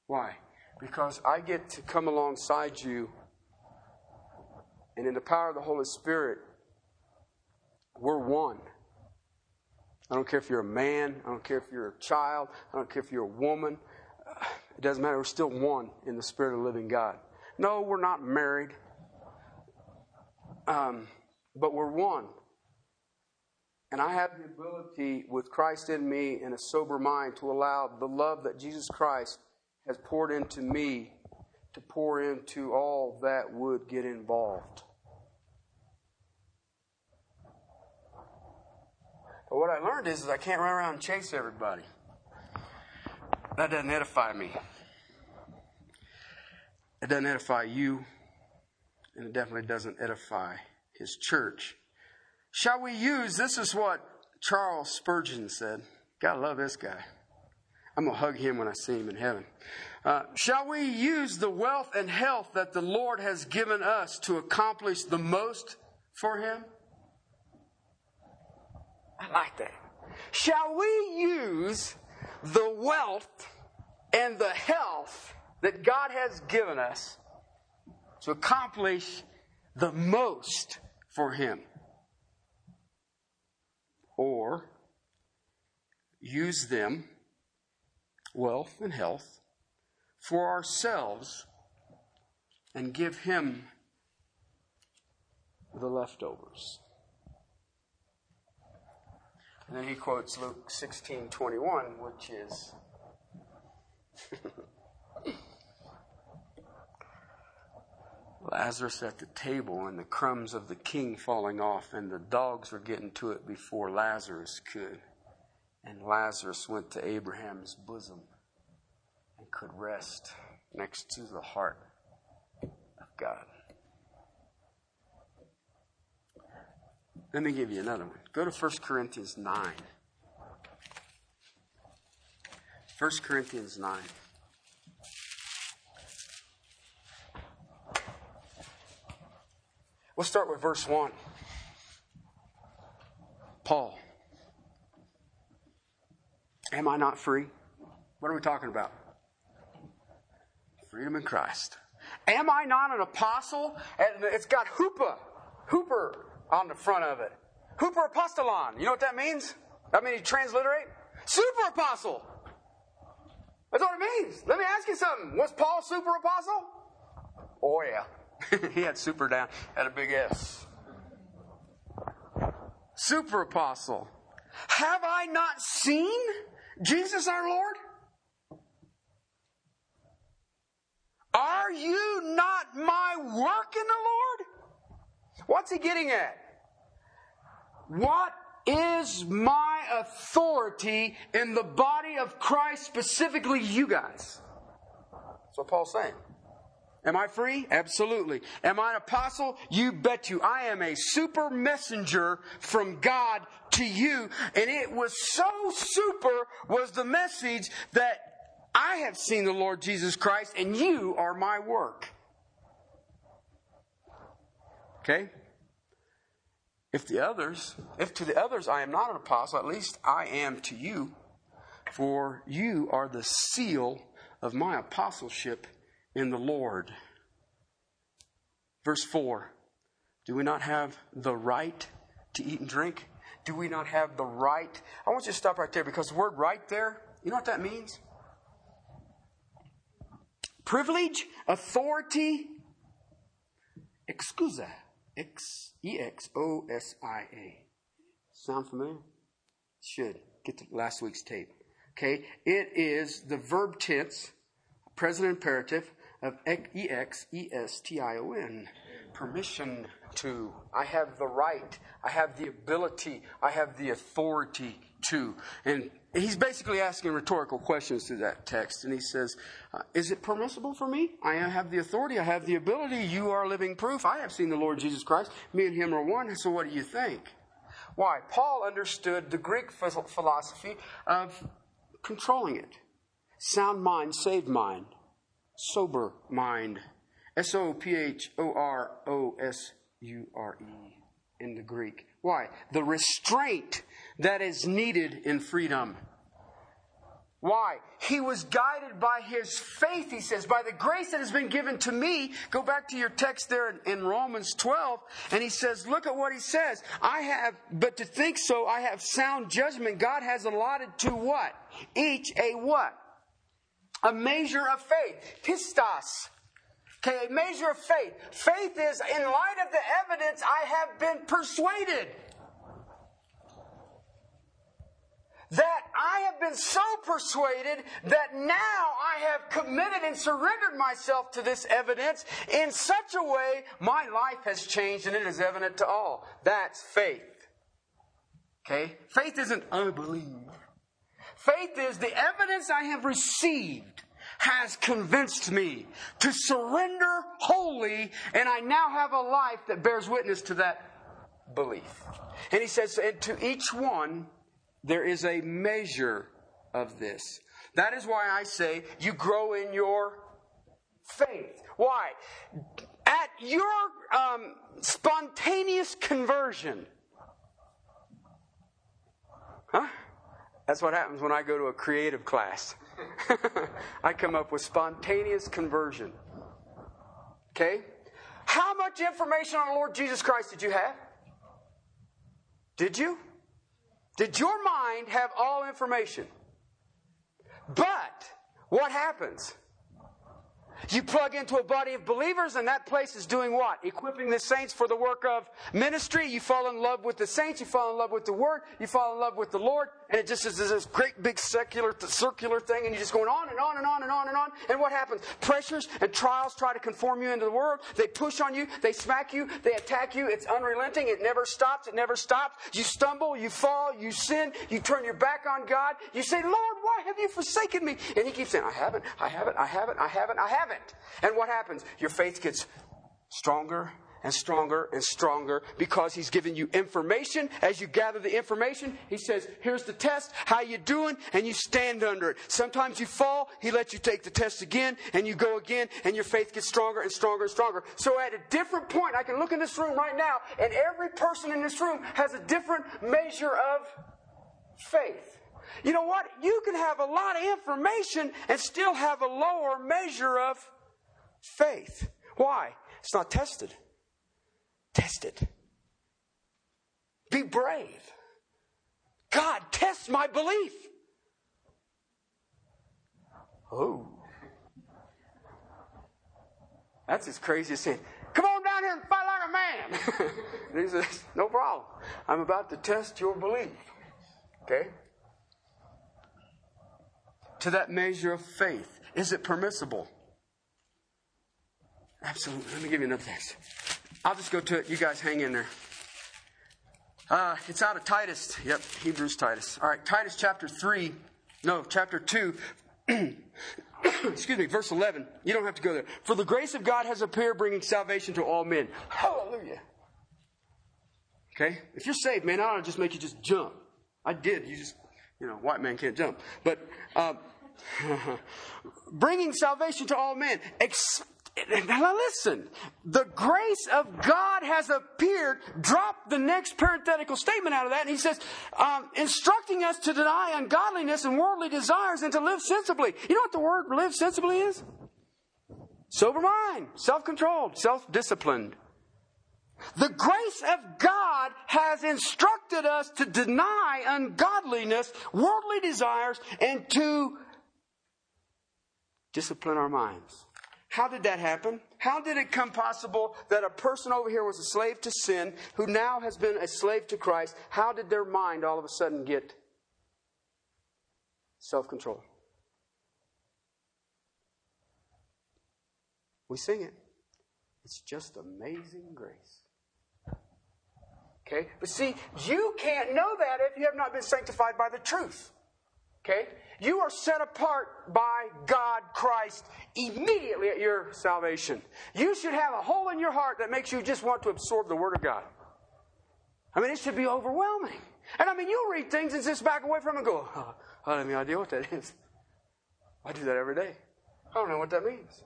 Why? Because I get to come alongside you, and in the power of the Holy Spirit, we're one. I don't care if you're a man, I don't care if you're a child, I don't care if you're a woman. It doesn't matter. We're still one in the Spirit of the living God. No, we're not married, um, but we're one. And I have the ability, with Christ in me and a sober mind, to allow the love that Jesus Christ has poured into me to pour into all that would get involved. But what I learned is, is I can't run around and chase everybody. That doesn't edify me. It doesn't edify you, and it definitely doesn't edify his church. Shall we use, this is what Charles Spurgeon said. Gotta love this guy. I'm going to hug him when I see him in heaven. Uh, shall we use the wealth and health that the Lord has given us to accomplish the most for him? I like that. Shall we use the wealth and the health that God has given us to accomplish the most for Him? Or use them, wealth and health, for ourselves and give Him the leftovers. And then he quotes Luke 16 21, which is. Lazarus at the table and the crumbs of the king falling off, and the dogs were getting to it before Lazarus could. And Lazarus went to Abraham's bosom and could rest next to the heart of God. Let me give you another one. Go to 1 Corinthians 9. 1 Corinthians 9. We'll start with verse 1. Paul. Am I not free? What are we talking about? Freedom in Christ. Am I not an apostle? And it's got hoopa, hooper on the front of it. Hooper apostolon. You know what that means? I mean, you transliterate? Super apostle. That's what it means. Let me ask you something. Was Paul super apostle? Oh, yeah. he had super down, had a big S. Super apostle. Have I not seen Jesus our Lord? Are you not my work in the Lord? What's he getting at? What is my authority in the body of Christ, specifically you guys? That's what Paul's saying. Am I free? Absolutely. Am I an apostle? You bet you. I am a super messenger from God to you. And it was so super was the message that I have seen the Lord Jesus Christ and you are my work. Okay? If the others, if to the others I am not an apostle, at least I am to you, for you are the seal of my apostleship in the Lord. Verse 4 Do we not have the right to eat and drink? Do we not have the right? I want you to stop right there because the word right there, you know what that means? Privilege, authority, excusa. X E X O S I A. Sound familiar? Should. Get to last week's tape. Okay? It is the verb tense, present imperative of E X E S T I O N. Permission to. I have the right. I have the ability. I have the authority to. And he's basically asking rhetorical questions through that text. And he says, uh, Is it permissible for me? I have the authority. I have the ability. You are living proof. I have seen the Lord Jesus Christ. Me and him are one. So what do you think? Why? Paul understood the Greek philosophy of controlling it. Sound mind, saved mind. Sober mind. S O P H O R O S U R E in the Greek. Why? The restraint that is needed in freedom. Why? He was guided by his faith, he says, by the grace that has been given to me. Go back to your text there in Romans 12, and he says, look at what he says. I have, but to think so, I have sound judgment. God has allotted to what? Each a what? A measure of faith. Pistos. Okay, a measure of faith. Faith is, in light of the evidence, I have been persuaded. that I have been so persuaded that now I have committed and surrendered myself to this evidence in such a way my life has changed and it is evident to all. That's faith. Okay? Faith isn't I believe. Faith is the evidence I have received has convinced me to surrender wholly, and I now have a life that bears witness to that belief. And he says, and to each one, there is a measure of this. That is why I say you grow in your faith. Why? At your um, spontaneous conversion. Huh? That's what happens when I go to a creative class. I come up with spontaneous conversion. Okay? How much information on the Lord Jesus Christ did you have? Did you? Did your mind have all information? But what happens? You plug into a body of believers, and that place is doing what? Equipping the saints for the work of ministry. You fall in love with the saints, you fall in love with the Word, you fall in love with the Lord, and it just is this great big secular, circular thing, and you're just going on and on and on and on and on. And what happens? Pressures and trials try to conform you into the world. They push on you, they smack you, they attack you. It's unrelenting, it never stops, it never stops. You stumble, you fall, you sin, you turn your back on God. You say, Lord, why have you forsaken me? And He keeps saying, I haven't, I haven't, I haven't, I haven't, I haven't. And what happens? Your faith gets stronger and stronger and stronger because he's giving you information. As you gather the information, he says, here's the test. How you doing? And you stand under it. Sometimes you fall. He lets you take the test again and you go again and your faith gets stronger and stronger and stronger. So at a different point, I can look in this room right now and every person in this room has a different measure of faith. You know what? You can have a lot of information and still have a lower measure of faith. Why? It's not tested. Test it. Be brave. God, test my belief. Oh. That's as crazy as saying, Come on down here and fight like a man. and he says, No problem. I'm about to test your belief. Okay? To that measure of faith? Is it permissible? Absolutely. Let me give you another text. I'll just go to it. You guys hang in there. Uh, it's out of Titus. Yep, Hebrews Titus. All right, Titus chapter 3. No, chapter 2. Excuse me, verse 11. You don't have to go there. For the grace of God has appeared, bringing salvation to all men. Hallelujah. Okay? If you're saved, man, I don't just make you just jump. I did. You just you know, white man can't jump. But uh, bringing salvation to all men. Ex- now listen, the grace of God has appeared. Drop the next parenthetical statement out of that, and he says, um, instructing us to deny ungodliness and worldly desires and to live sensibly. You know what the word live sensibly is? Sober mind, self controlled, self disciplined. The grace of God has instructed us to deny ungodliness, worldly desires, and to discipline our minds. How did that happen? How did it come possible that a person over here was a slave to sin who now has been a slave to Christ? How did their mind all of a sudden get self control? We sing it. It's just amazing grace. Okay? But see, you can't know that if you have not been sanctified by the truth. Okay? You are set apart by God Christ immediately at your salvation. You should have a hole in your heart that makes you just want to absorb the Word of God. I mean, it should be overwhelming. And I mean, you'll read things and just back away from it and go, oh, I don't have any idea what that is. I do that every day. I don't know what that means.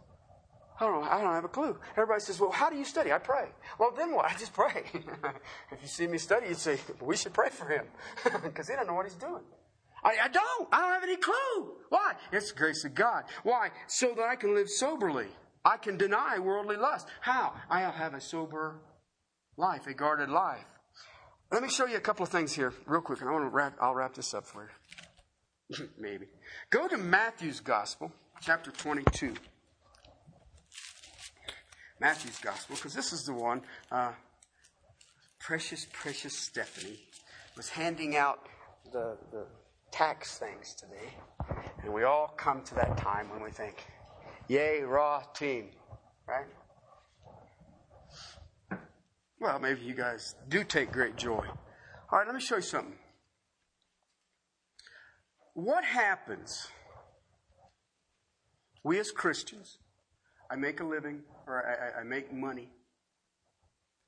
I don't. I don't have a clue. Everybody says, well, how do you study? I pray. Well, then what? I just pray. if you see me study, you'd say, we should pray for him because he don't know what he's doing. I, I, don't. I don't have any clue. Why? It's the grace of God. Why? So that I can live soberly. I can deny worldly lust. How? I'll have a sober life, a guarded life. Let me show you a couple of things here, real quick, and I want to wrap. I'll wrap this up for you. Maybe. Go to Matthew's Gospel, chapter twenty-two. Matthew's Gospel, because this is the one. Uh, precious, precious Stephanie was handing out the, the tax things today. And we all come to that time when we think, yay, raw team, right? Well, maybe you guys do take great joy. All right, let me show you something. What happens? We as Christians, I make a living, or I, I make money,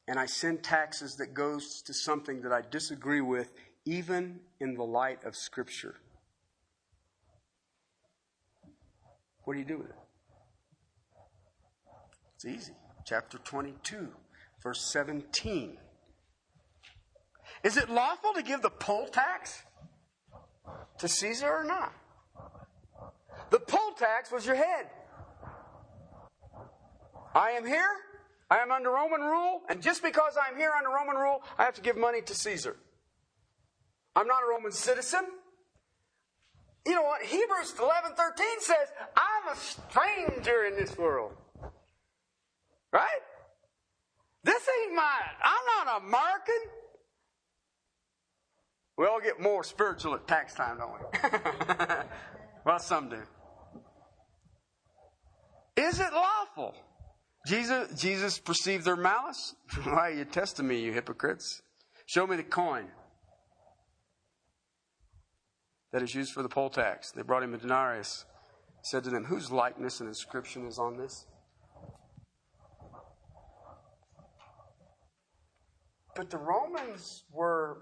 and I send taxes that goes to something that I disagree with, even in the light of Scripture. What do you do with it? It's easy. Chapter 22, verse 17. Is it lawful to give the poll tax to Caesar or not? The poll tax was your head. I am here, I am under Roman rule, and just because I'm here under Roman rule, I have to give money to Caesar. I'm not a Roman citizen. You know what? Hebrews 11 13 says, I'm a stranger in this world. Right? This ain't mine. I'm not American. We all get more spiritual at tax time, don't we? well, some do. Is it lawful? Jesus, Jesus perceived their malice. Why are you testing me, you hypocrites? Show me the coin that is used for the poll tax. They brought him a denarius. Said to them, Whose likeness and inscription is on this? But the Romans were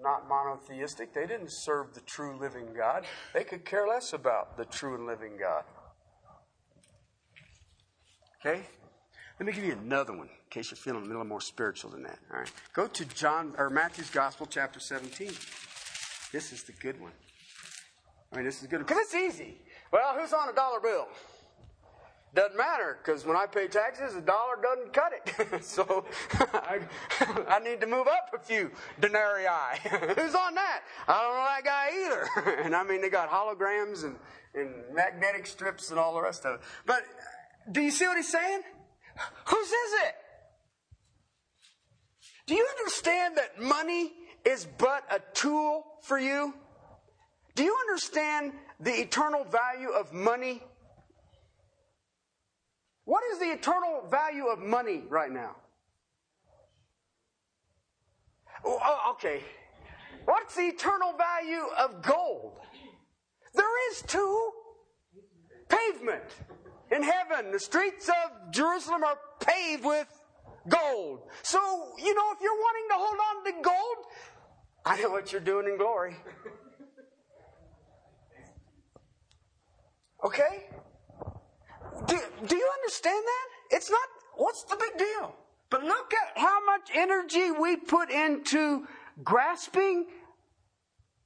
not monotheistic. They didn't serve the true living God. They could care less about the true and living God. Okay? Let me give you another one in case you're feeling a little more spiritual than that. All right. Go to John or Matthew's Gospel, chapter 17. This is the good one. I mean, this is good because it's easy. Well, who's on a dollar bill? Doesn't matter because when I pay taxes, a dollar doesn't cut it. so I, I, need to move up a few denarii. Who's on that? I don't know that guy either. and I mean, they got holograms and, and magnetic strips and all the rest of it. But do you see what he's saying? Whose is it? Do you understand that money is but a tool for you? Do you understand the eternal value of money? What is the eternal value of money right now? Oh, oh okay. What's the eternal value of gold? There is two. Pavement. In heaven, the streets of Jerusalem are paved with gold. So, you know, if you're wanting to hold on to gold, I know what you're doing in glory. Okay? Do, do you understand that? It's not, what's the big deal? But look at how much energy we put into grasping,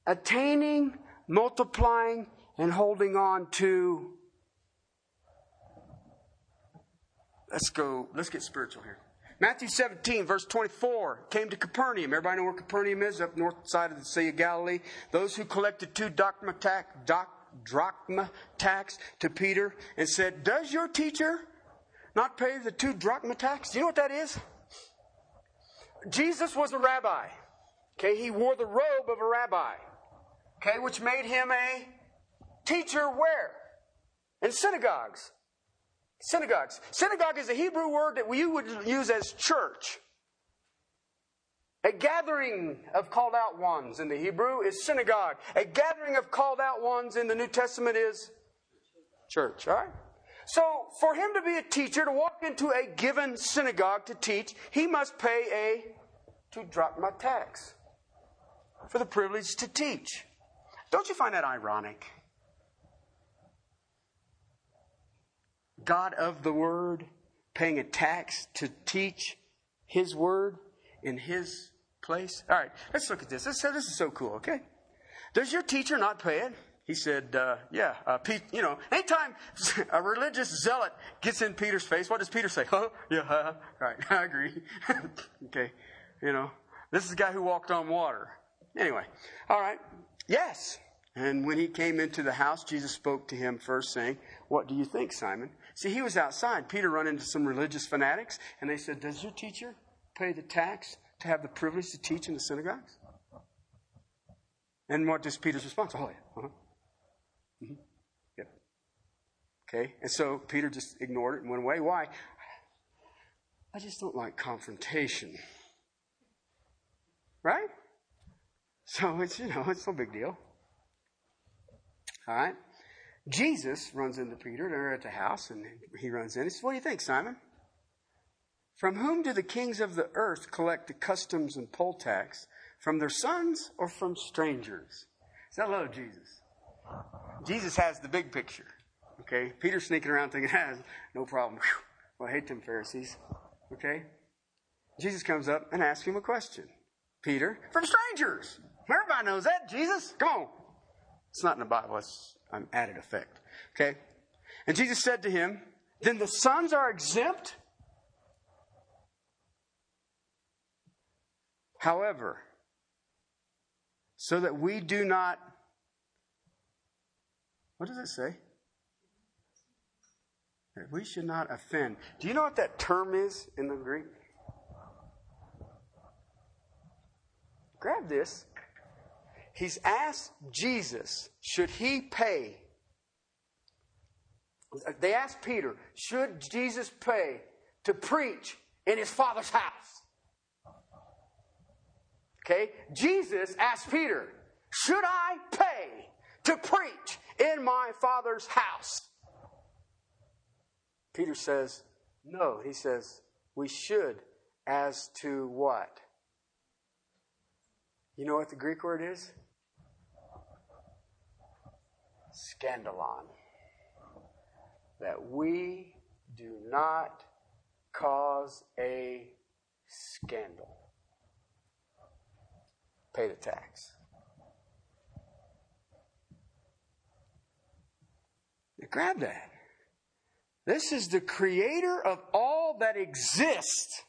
attaining, multiplying, and holding on to. Let's go, let's get spiritual here. Matthew 17, verse 24, came to Capernaum. Everybody know where Capernaum is? Up north side of the Sea of Galilee. Those who collected two drachma tax, drachma tax to Peter and said, Does your teacher not pay the two drachma tax? Do you know what that is? Jesus was a rabbi. Okay, he wore the robe of a rabbi. Okay, which made him a teacher where? In synagogues. Synagogues. Synagogue is a Hebrew word that we would use as church. A gathering of called out ones in the Hebrew is synagogue. A gathering of called out ones in the New Testament is church. All right? So, for him to be a teacher, to walk into a given synagogue to teach, he must pay a two drachma tax for the privilege to teach. Don't you find that ironic? God of the Word paying a tax to teach His Word in his place? All right, let's look at this. This, this is so cool, okay? Does your teacher not pay it? He said, uh, yeah, uh, Pete, you know, anytime a religious zealot gets in Peter's face, what does Peter say? Huh? Yeah, uh, right, I agree. okay, you know, this is the guy who walked on water. Anyway, all right, yes. And when he came into the house, Jesus spoke to him first, saying, What do you think, Simon? See, he was outside. Peter run into some religious fanatics, and they said, Does your teacher pay the tax to have the privilege to teach in the synagogues? And what does Peter's response? Oh, yeah. Uh-huh. Mm-hmm. Yep. Okay. And so Peter just ignored it and went away. Why? I just don't like confrontation. Right? So it's, you know, it's no big deal. All right. Jesus runs into Peter. They're at the house and he runs in. He says, What do you think, Simon? From whom do the kings of the earth collect the customs and poll tax? From their sons or from strangers? Say hello, Jesus. Jesus has the big picture. Okay? Peter's sneaking around thinking, ah, no problem. Well, I hate them Pharisees. Okay? Jesus comes up and asks him a question. Peter, from strangers. Everybody knows that, Jesus. Come on. It's not in the Bible, it's an added effect. Okay? And Jesus said to him, Then the sons are exempt? However, so that we do not. What does it say? That we should not offend. Do you know what that term is in the Greek? Grab this. He's asked Jesus, should he pay? They asked Peter, should Jesus pay to preach in his father's house? Okay? Jesus asked Peter, should I pay to preach in my father's house? Peter says, no. He says, we should as to what? You know what the Greek word is? Scandalon. That we do not cause a scandal. Pay the tax. Now grab that. This is the creator of all that exists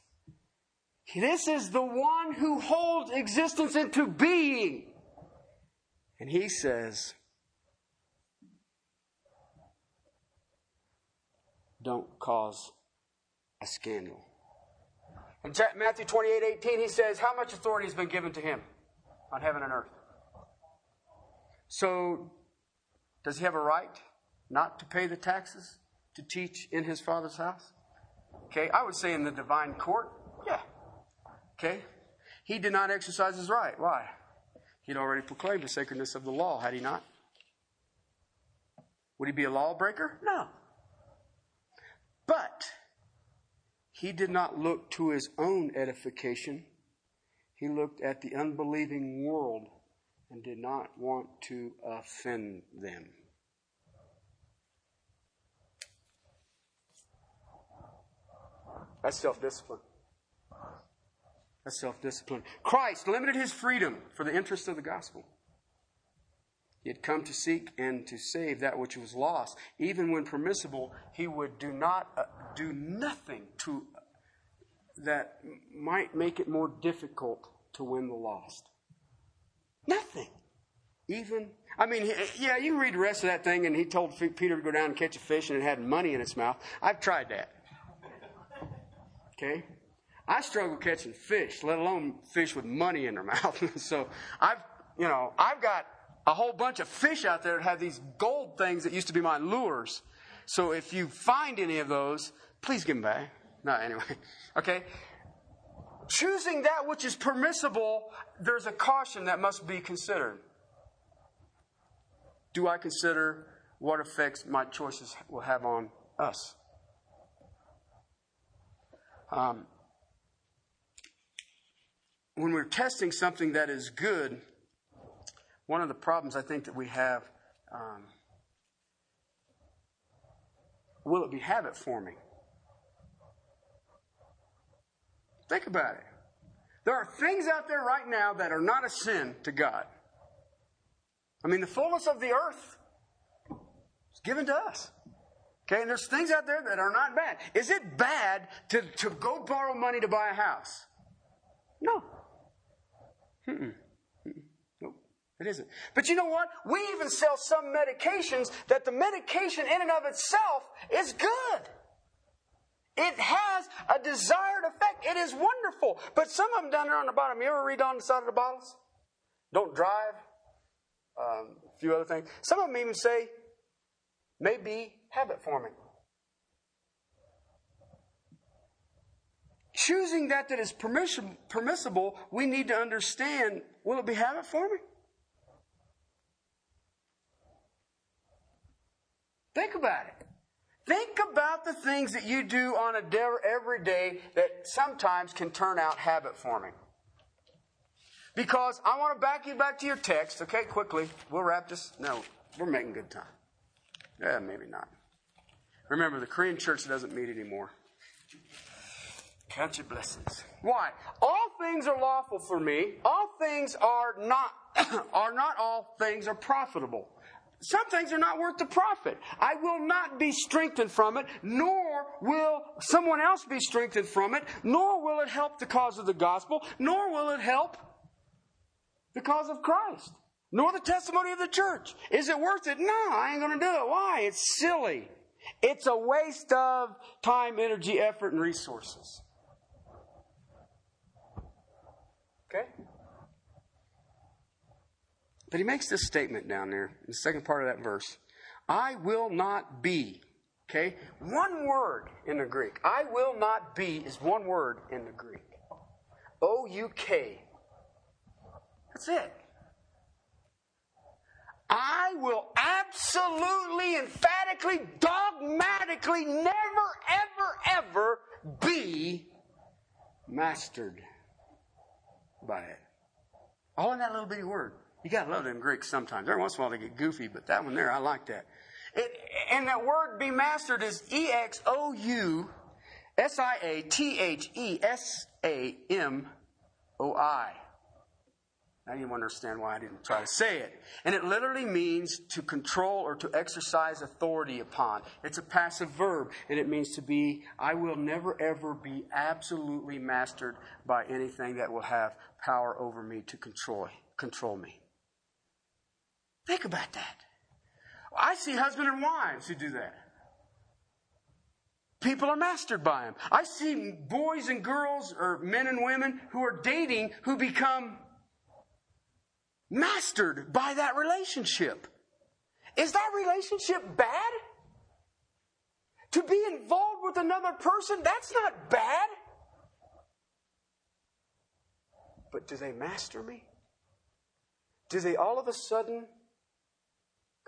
this is the one who holds existence into being. And he says, don't cause a scandal. In Matthew 28 18, he says, How much authority has been given to him on heaven and earth? So, does he have a right not to pay the taxes to teach in his father's house? Okay, I would say in the divine court, yeah, Okay? He did not exercise his right. Why? He'd already proclaimed the sacredness of the law, had he not? Would he be a lawbreaker? No. But he did not look to his own edification. He looked at the unbelieving world and did not want to offend them. That's self discipline. That's self discipline. Christ limited his freedom for the interest of the gospel. He had come to seek and to save that which was lost. Even when permissible, he would do not uh, do nothing to that might make it more difficult to win the lost. Nothing. Even, I mean, yeah, you read the rest of that thing, and he told Peter to go down and catch a fish, and it had money in its mouth. I've tried that. Okay? I struggle catching fish, let alone fish with money in their mouth. so I've, you know, I've got a whole bunch of fish out there that have these gold things that used to be my lures. So if you find any of those, please give them back. No, anyway. Okay. Choosing that which is permissible, there's a caution that must be considered. Do I consider what effects my choices will have on us? Um, when we're testing something that is good, one of the problems I think that we have um, will it be habit forming? Think about it. There are things out there right now that are not a sin to God. I mean, the fullness of the earth is given to us. Okay, and there's things out there that are not bad. Is it bad to, to go borrow money to buy a house? No. Mm-mm. It isn't. But you know what? We even sell some medications that the medication in and of itself is good. It has a desired effect. It is wonderful. But some of them down there on the bottom, you ever read on the side of the bottles? Don't drive. Um, a few other things. Some of them even say, may be habit forming. choosing that that is permissible, we need to understand will it be habit forming? Think about it. Think about the things that you do on a day, every day that sometimes can turn out habit forming. Because I want to back you back to your text, okay, quickly. We'll wrap this. No, we're making good time. Yeah, maybe not. Remember, the Korean church doesn't meet anymore. Count your blessings. Why? All things are lawful for me. All things are not, are not all things are profitable. Some things are not worth the profit. I will not be strengthened from it, nor will someone else be strengthened from it, nor will it help the cause of the gospel, nor will it help the cause of Christ, nor the testimony of the church. Is it worth it? No, I ain't going to do it. Why? It's silly. It's a waste of time, energy, effort, and resources. Okay? But he makes this statement down there in the second part of that verse I will not be. Okay? One word in the Greek. I will not be is one word in the Greek. O U K. That's it. I will absolutely, emphatically, dogmatically never, ever, ever be mastered by it. All in that little bitty word. You gotta love them Greeks sometimes. Every once in a while they get goofy, but that one there, I like that. It, and that word be mastered is E X O U S I A T H E S A M O I. I didn't understand why I didn't try to say it. And it literally means to control or to exercise authority upon. It's a passive verb, and it means to be, I will never ever be absolutely mastered by anything that will have power over me to control, control me. Think about that. I see husband and wives who do that. People are mastered by them. I see boys and girls, or men and women who are dating who become mastered by that relationship. Is that relationship bad? To be involved with another person, that's not bad. But do they master me? Do they all of a sudden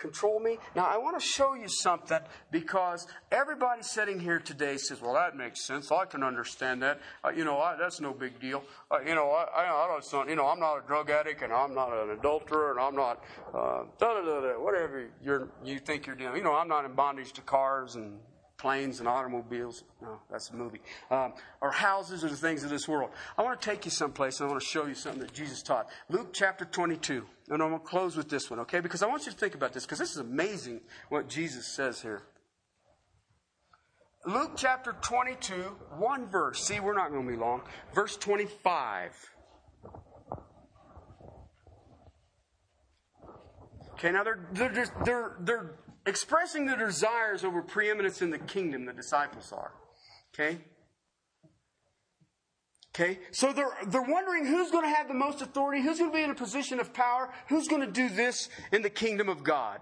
control me. Now, I want to show you something because everybody sitting here today says, well, that makes sense. I can understand that. Uh, you know, I, that's no big deal. Uh, you know, I, I, I don't, you know, I'm not a drug addict and I'm not an adulterer and I'm not, uh, whatever you're, you think you're doing. You know, I'm not in bondage to cars and planes and automobiles. No, that's a movie. Um, or houses or the things of this world. I want to take you someplace and I want to show you something that Jesus taught. Luke chapter 22. And I'm going to close with this one, okay? Because I want you to think about this because this is amazing what Jesus says here. Luke chapter 22, one verse. See, we're not going to be long. Verse 25. Okay, now they're, they're, just, they're, they're expressing their desires over preeminence in the kingdom, the disciples are. Okay? Okay? So they're, they're wondering who's going to have the most authority, who's going to be in a position of power, who's going to do this in the kingdom of God.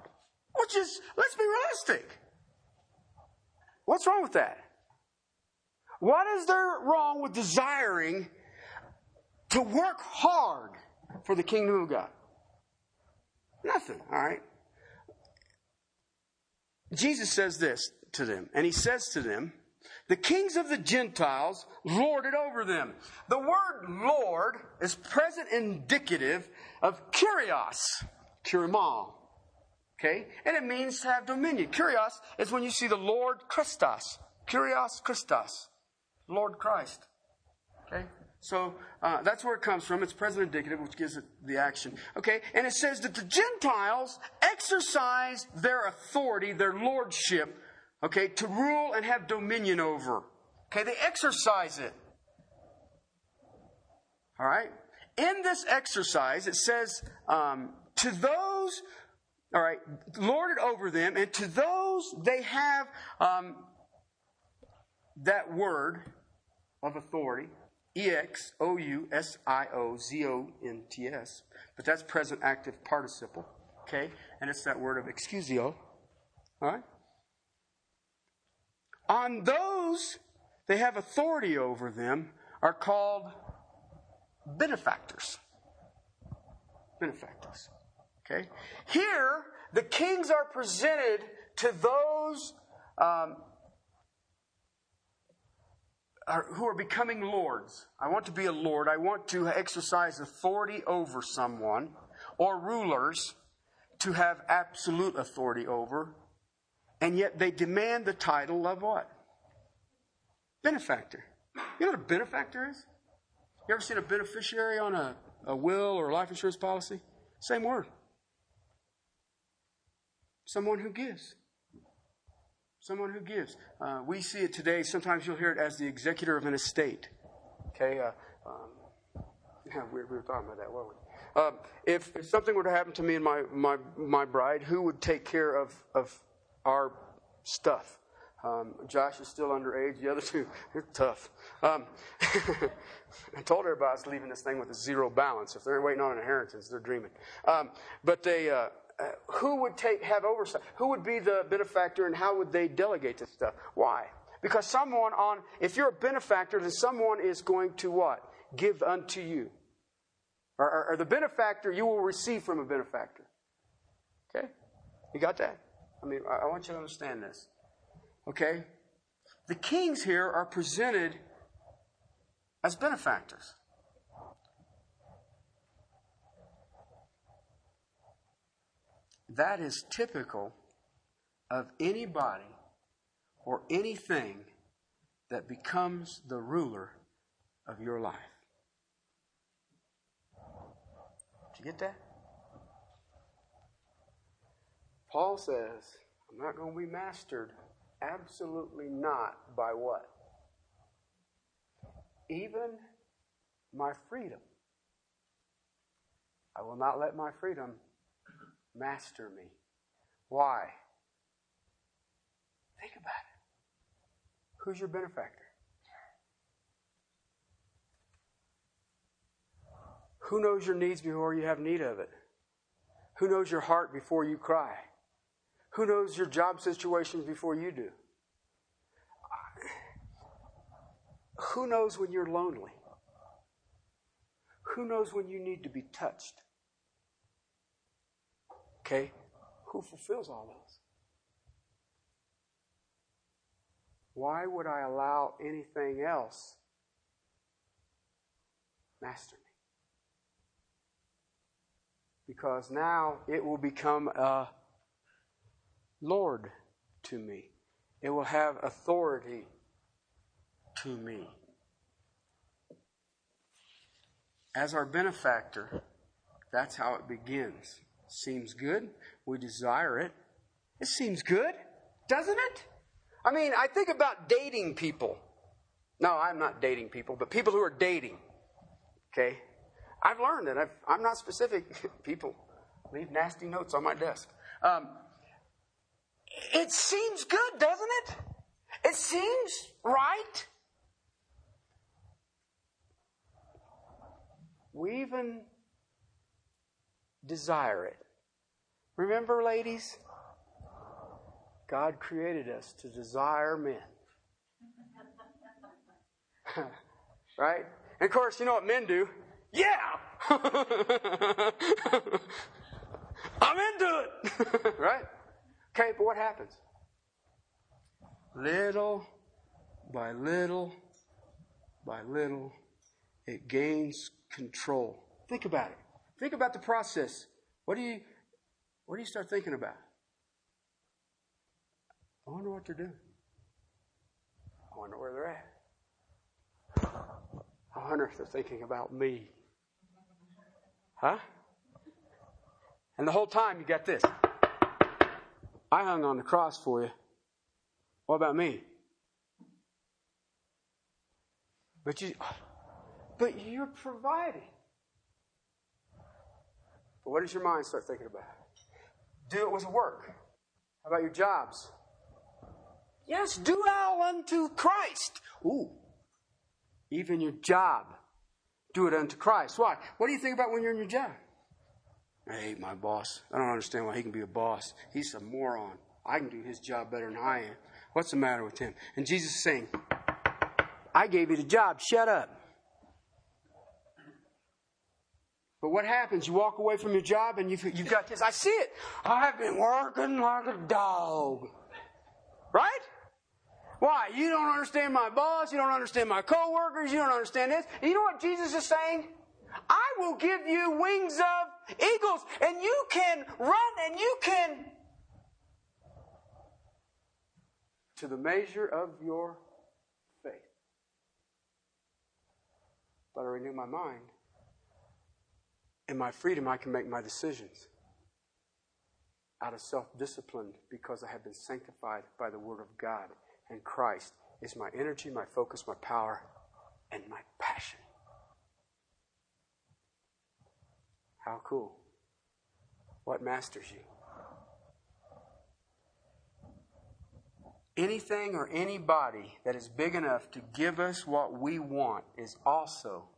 Which is, let's be realistic. What's wrong with that? What is there wrong with desiring to work hard for the kingdom of God? Nothing, all right? Jesus says this to them, and he says to them, the kings of the Gentiles lord it over them. The word Lord is present indicative of kurios, kurimal. Okay? And it means to have dominion. Kurios is when you see the Lord Christos. Kurios Christos. Lord Christ. Okay? So uh, that's where it comes from. It's present indicative, which gives it the action. Okay, and it says that the Gentiles exercise their authority, their lordship, okay, to rule and have dominion over. Okay, they exercise it. All right. In this exercise, it says um, to those, all right, lord it over them, and to those they have um, that word of authority E X O U S I O Z O N T S. But that's present active participle. Okay? And it's that word of excusio. All right? On those they have authority over them are called benefactors. Benefactors. Okay? Here, the kings are presented to those um, are, who are becoming lords. I want to be a lord. I want to exercise authority over someone or rulers to have absolute authority over. and yet they demand the title of what? Benefactor. You know what a benefactor is? You ever seen a beneficiary on a, a will or a life insurance policy? Same word. Someone who gives. Someone who gives. Uh, we see it today. Sometimes you'll hear it as the executor of an estate. Okay? Uh, um, yeah, we, we, were talking about that, weren't we? Uh, if, if, something were to happen to me and my, my, my bride, who would take care of, of our stuff? Um, Josh is still underage. The other two, they're tough. Um, I told everybody I was leaving this thing with a zero balance. If they're waiting on an inheritance, they're dreaming. Um, but they, uh, who would take have oversight? Who would be the benefactor, and how would they delegate this stuff? Why? Because someone on, if you're a benefactor, then someone is going to what? Give unto you. Or, or, or the benefactor you will receive from a benefactor. Okay? You got that? I mean, I, I want you to understand this. Okay? The kings here are presented as benefactors. That is typical of anybody or anything that becomes the ruler of your life. Did you get that? Paul says, I'm not going to be mastered. Absolutely not by what? Even my freedom. I will not let my freedom master me. Why? Think about it. Who's your benefactor? Who knows your needs before you have need of it? Who knows your heart before you cry? Who knows your job situations before you do? Who knows when you're lonely? Who knows when you need to be touched? Okay? Who fulfills all those? Why would I allow anything else master me? Because now it will become a Lord to me. It will have authority to me. As our benefactor, that's how it begins. Seems good. We desire it. It seems good, doesn't it? I mean, I think about dating people. No, I'm not dating people, but people who are dating. Okay? I've learned that i am not specific. people leave nasty notes on my desk. Um, it seems good, doesn't it? It seems right. We even desire it. Remember, ladies? God created us to desire men. right? And of course, you know what men do? Yeah! I'm into it! right? Okay, but what happens? Little by little by little, it gains control. Think about it. Think about the process. What do you what do you start thinking about? I wonder what they're doing. I wonder where they're at. I wonder if they're thinking about me. Huh? And the whole time you got this. I hung on the cross for you. What about me? But you but you're providing. But what does your mind start thinking about? Do it with work. How about your jobs? Yes, do all unto Christ. Ooh. Even your job. Do it unto Christ. Why? What do you think about when you're in your job? I hate my boss. I don't understand why he can be a boss. He's a moron. I can do his job better than I am. What's the matter with him? And Jesus is saying, I gave you the job. Shut up. But what happens? You walk away from your job and you've, you've got this. I see it. I've been working like a dog. Right? Why? You don't understand my boss. You don't understand my coworkers. You don't understand this. And you know what Jesus is saying? I will give you wings of eagles and you can run and you can to the measure of your faith. But I renew my mind. In my freedom, I can make my decisions out of self discipline because I have been sanctified by the Word of God. And Christ is my energy, my focus, my power, and my passion. How cool. What masters you? Anything or anybody that is big enough to give us what we want is also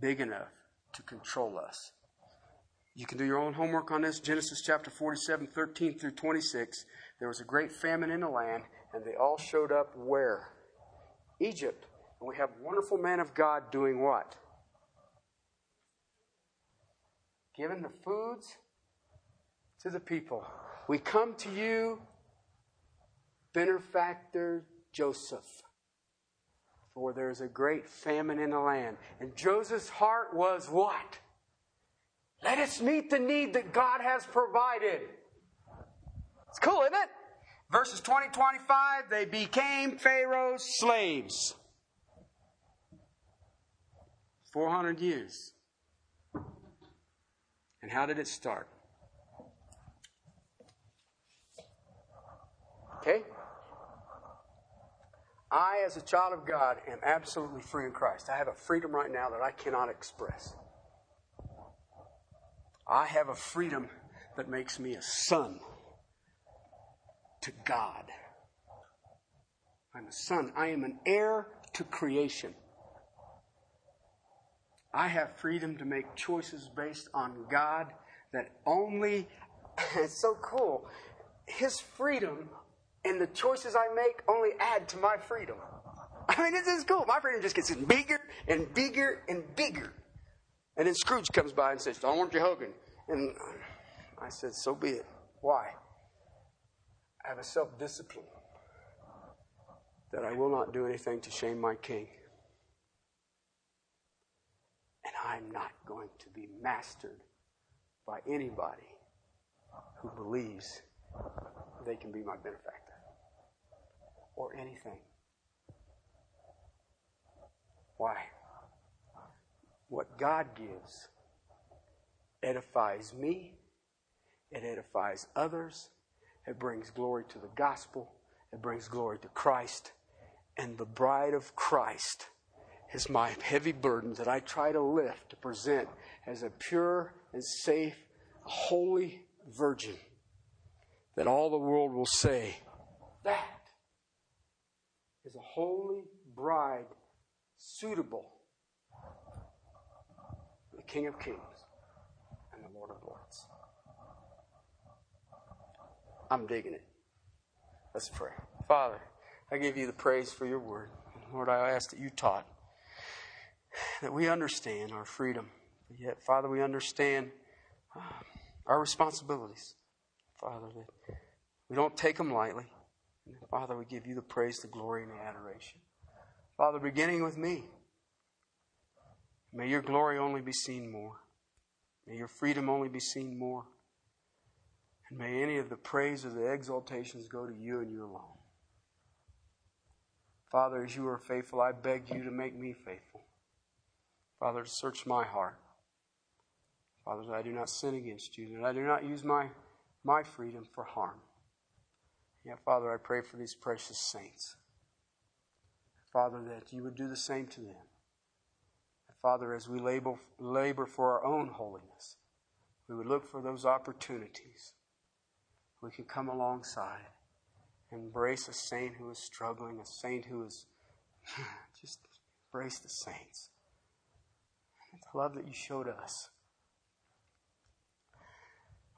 big enough to control us. You can do your own homework on this. Genesis chapter 47, 13 through 26. There was a great famine in the land, and they all showed up where? Egypt. And we have wonderful man of God doing what? Giving the foods to the people. We come to you, benefactor Joseph, for there's a great famine in the land. And Joseph's heart was what? Let us meet the need that God has provided. It's cool, isn't it? Verses 20 25, they became Pharaoh's slaves. 400 years. And how did it start? Okay? I, as a child of God, am absolutely free in Christ. I have a freedom right now that I cannot express. I have a freedom that makes me a son to God. I'm a son. I am an heir to creation. I have freedom to make choices based on God that only, it's so cool. His freedom and the choices I make only add to my freedom. I mean, this is cool. My freedom just gets bigger and bigger and bigger. And then Scrooge comes by and says, I want you hugging. And I said, So be it. Why? I have a self discipline that I will not do anything to shame my king. And I'm not going to be mastered by anybody who believes they can be my benefactor or anything. Why? What God gives edifies me, it edifies others, it brings glory to the gospel, it brings glory to Christ, and the bride of Christ is my heavy burden that I try to lift to present as a pure and safe, holy virgin that all the world will say, that is a holy bride suitable for the King of Kings and the Lord of Lords. I'm digging it. Let's pray. Father, I give you the praise for your word. Lord, I ask that you taught, that we understand our freedom. But Yet, Father, we understand uh, our responsibilities. Father, that we don't take them lightly. Father, we give you the praise, the glory, and the adoration. Father, beginning with me, may your glory only be seen more. May your freedom only be seen more. And may any of the praise or the exaltations go to you and you alone. Father, as you are faithful, I beg you to make me faithful. Father, search my heart. Father, that I do not sin against you, that I do not use my, my freedom for harm. Yet, Father, I pray for these precious saints. Father, that you would do the same to them. Father, as we labor, labor for our own holiness, we would look for those opportunities. We could come alongside, embrace a saint who is struggling, a saint who is just embrace the saints. The love that you showed us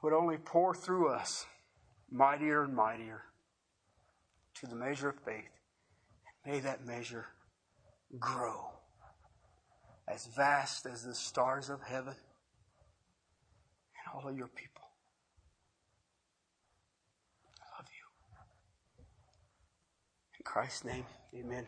would only pour through us mightier and mightier to the measure of faith. May that measure grow as vast as the stars of heaven and all of your people. I love you. In Christ's name, amen.